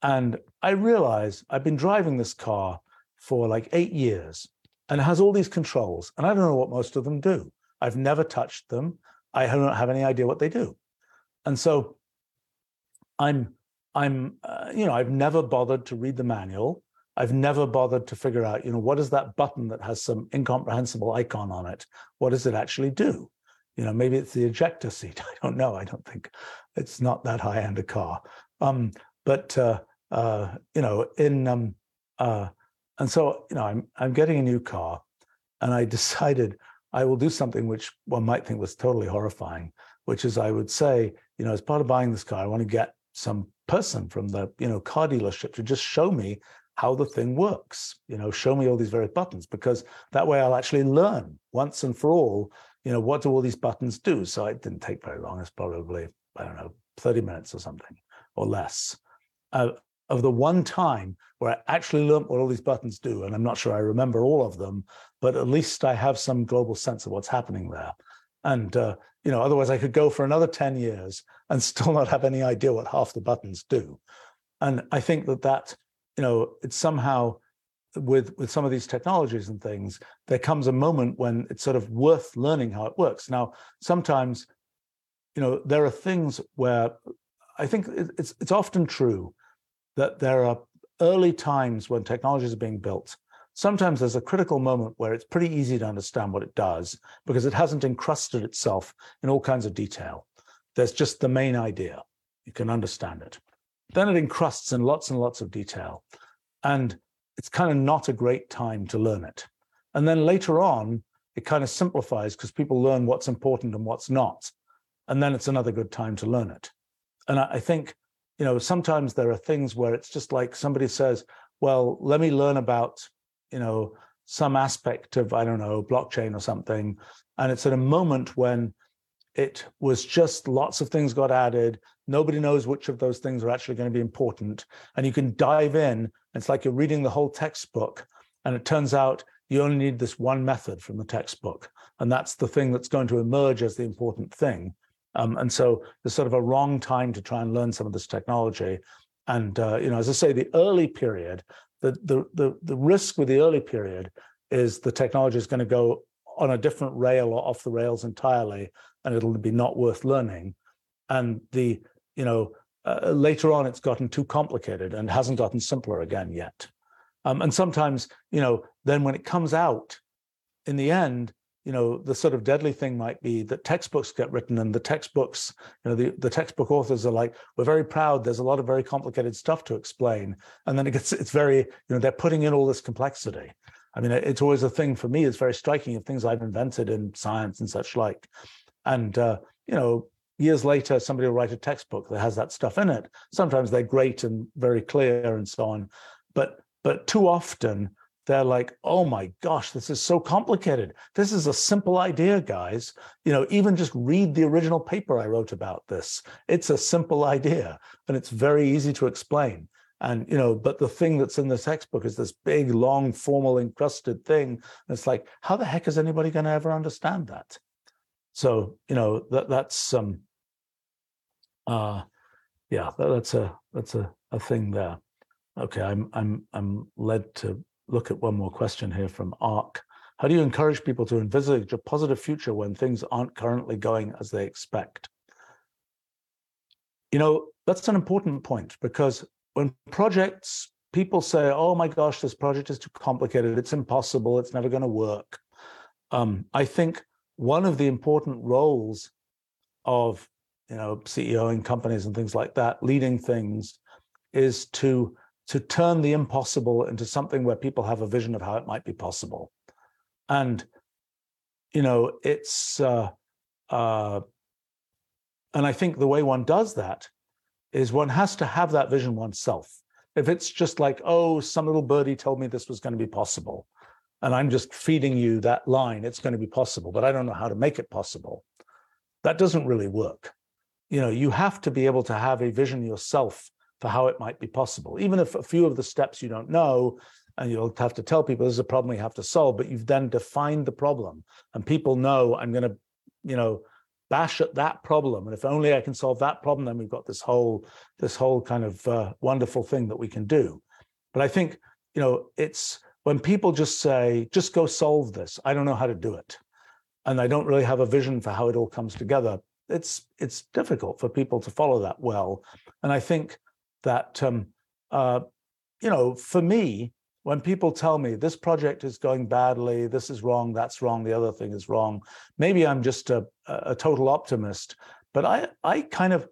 and I realize I've been driving this car for like eight years, and it has all these controls, and I don't know what most of them do. I've never touched them. I don't have any idea what they do. And so I'm, I'm, uh, you know, I've never bothered to read the manual. I've never bothered to figure out, you know, what is that button that has some incomprehensible icon on it? What does it actually do? You know, maybe it's the ejector seat. I don't know. I don't think it's not that high end a car. Um, but uh, uh, you know, in um, uh, and so you know, I'm I'm getting a new car, and I decided I will do something which one might think was totally horrifying, which is I would say, you know, as part of buying this car, I want to get some person from the, you know, car dealership to just show me how the thing works, you know, show me all these various buttons, because that way I'll actually learn once and for all, you know, what do all these buttons do? So it didn't take very long. It's probably, I don't know, 30 minutes or something or less. Uh, of the one time where I actually learned what all these buttons do. And I'm not sure I remember all of them, but at least I have some global sense of what's happening there. And, uh, you know, otherwise I could go for another 10 years and still not have any idea what half the buttons do. And I think that that, you know, it's somehow with with some of these technologies and things, there comes a moment when it's sort of worth learning how it works. Now, sometimes, you know, there are things where I think it's it's often true that there are early times when technologies are being built. Sometimes there's a critical moment where it's pretty easy to understand what it does because it hasn't encrusted itself in all kinds of detail. There's just the main idea. You can understand it. Then it encrusts in lots and lots of detail. And it's kind of not a great time to learn it. And then later on, it kind of simplifies because people learn what's important and what's not. And then it's another good time to learn it. And I think you know, sometimes there are things where it's just like somebody says, well, let me learn about, you know, some aspect of, I don't know, blockchain or something. And it's at a moment when it was just lots of things got added. Nobody knows which of those things are actually going to be important. And you can dive in. It's like you're reading the whole textbook. And it turns out you only need this one method from the textbook. And that's the thing that's going to emerge as the important thing. Um, and so there's sort of a wrong time to try and learn some of this technology. And uh, you know, as I say, the early period, the, the the the risk with the early period is the technology is going to go on a different rail or off the rails entirely, and it'll be not worth learning. And the you know uh, later on, it's gotten too complicated and hasn't gotten simpler again yet. Um, and sometimes you know, then when it comes out, in the end, you know the sort of deadly thing might be that textbooks get written and the textbooks you know the, the textbook authors are like we're very proud. There's a lot of very complicated stuff to explain. And then it gets it's very you know they're putting in all this complexity. I mean it's always a thing for me it's very striking of things i've invented in science and such like. And uh, you know years later somebody will write a textbook that has that stuff in it. Sometimes they're great and very clear and so on. But but too often they're like, oh my gosh, this is so complicated. This is a simple idea, guys. You know, even just read the original paper I wrote about this. It's a simple idea and it's very easy to explain. And, you know, but the thing that's in the textbook is this big, long, formal, encrusted thing. And it's like, how the heck is anybody going to ever understand that? So, you know, that that's um uh yeah, that, that's a that's a, a thing there. Okay, I'm I'm I'm led to look at one more question here from ARC. How do you encourage people to envisage a positive future when things aren't currently going as they expect? You know, that's an important point because when projects, people say, oh my gosh, this project is too complicated, it's impossible, it's never going to work. Um, I think one of the important roles of you know CEO in companies and things like that, leading things, is to to turn the impossible into something where people have a vision of how it might be possible. And, you know, it's, uh, uh, and I think the way one does that is one has to have that vision oneself. If it's just like, oh, some little birdie told me this was going to be possible, and I'm just feeding you that line, it's going to be possible, but I don't know how to make it possible. That doesn't really work. You know, you have to be able to have a vision yourself for how it might be possible, even if a few of the steps you don't know, and you'll have to tell people this is a problem we have to solve, but you've then defined the problem, and people know I'm going to, you know, bash at that problem and if only i can solve that problem then we've got this whole this whole kind of uh, wonderful thing that we can do. But i think you know it's when people just say just go solve this. I don't know how to do it and i don't really have a vision for how it all comes together it's it's difficult for people to follow that well. And i think that um uh you know for me when people tell me this project is going badly, this is wrong, that's wrong, the other thing is wrong, maybe I'm just a, a total optimist. But I, I kind of,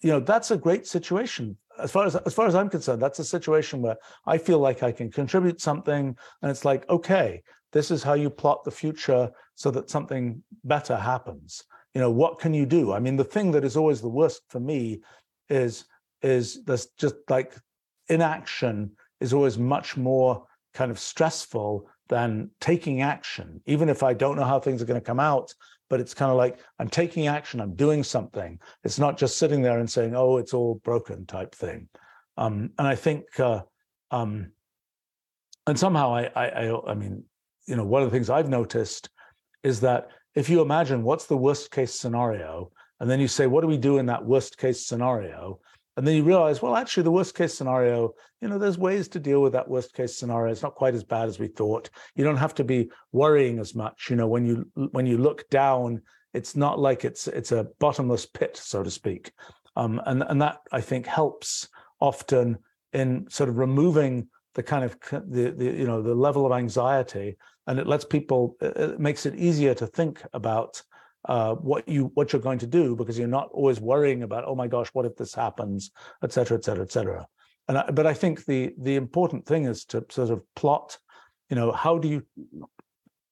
you know, that's a great situation. As far as as far as I'm concerned, that's a situation where I feel like I can contribute something, and it's like, okay, this is how you plot the future so that something better happens. You know, what can you do? I mean, the thing that is always the worst for me is is there's just like inaction is always much more kind of stressful than taking action, even if I don't know how things are going to come out. But it's kind of like I'm taking action, I'm doing something. It's not just sitting there and saying, "Oh, it's all broken," type thing. Um, and I think, uh, um, and somehow I, I, I, I mean, you know, one of the things I've noticed is that if you imagine what's the worst case scenario, and then you say, what do we do in that worst case scenario? And then you realize, well, actually, the worst case scenario, you know, there's ways to deal with that worst case scenario. It's not quite as bad as we thought. You don't have to be worrying as much. You know, when you when you look down, it's not like it's it's a bottomless pit, so to speak. Um, and and that I think helps often in sort of removing the kind of the, the you know the level of anxiety, and it lets people it makes it easier to think about uh, what you what you're going to do because you're not always worrying about oh my gosh what if this happens? et cetera et cetera et cetera. And I, but i think the the important thing is to sort of plot you know how do you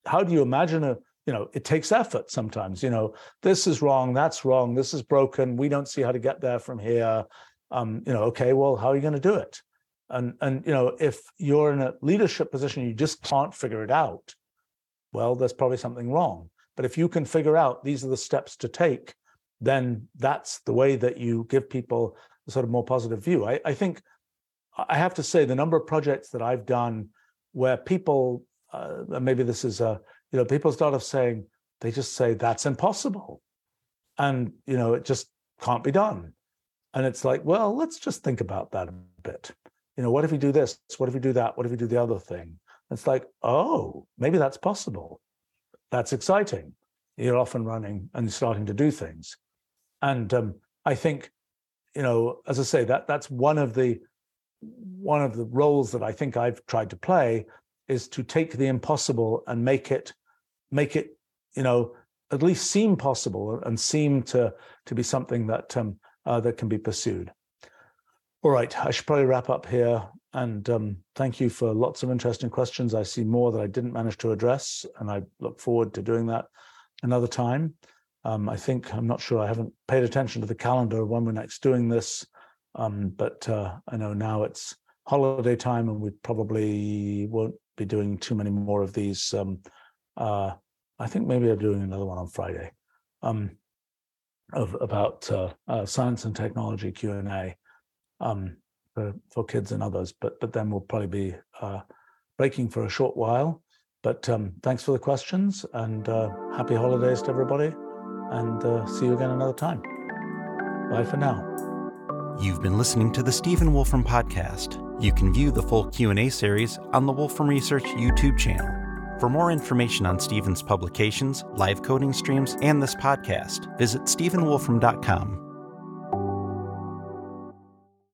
how do you imagine a you know it takes effort sometimes you know this is wrong that's wrong this is broken we don't see how to get there from here um you know okay well how are you going to do it? And and you know if you're in a leadership position you just can't figure it out well there's probably something wrong but if you can figure out these are the steps to take, then that's the way that you give people a sort of more positive view. I, I think I have to say the number of projects that I've done where people, uh, maybe this is a, you know, people start off saying, they just say that's impossible. And, you know, it just can't be done. And it's like, well, let's just think about that a bit. You know, what if we do this? What if we do that? What if we do the other thing? It's like, oh, maybe that's possible that's exciting. You're off and running and starting to do things. And um, I think, you know, as I say, that that's one of the one of the roles that I think I've tried to play is to take the impossible and make it make it, you know, at least seem possible and seem to to be something that um, uh, that can be pursued. All right, I should probably wrap up here. And um, thank you for lots of interesting questions. I see more that I didn't manage to address, and I look forward to doing that another time. Um, I think I'm not sure. I haven't paid attention to the calendar when we're next doing this, um, but uh, I know now it's holiday time, and we probably won't be doing too many more of these. Um, uh, I think maybe I'm doing another one on Friday um, of about uh, uh, science and technology Q and A. Um, for, for kids and others. But but then we'll probably be uh, breaking for a short while. But um, thanks for the questions and uh, happy holidays to everybody. And uh, see you again another time. Bye for now. You've been listening to the Stephen Wolfram podcast. You can view the full Q&A series on the Wolfram Research YouTube channel. For more information on Stephen's publications, live coding streams, and this podcast, visit stephenwolfram.com.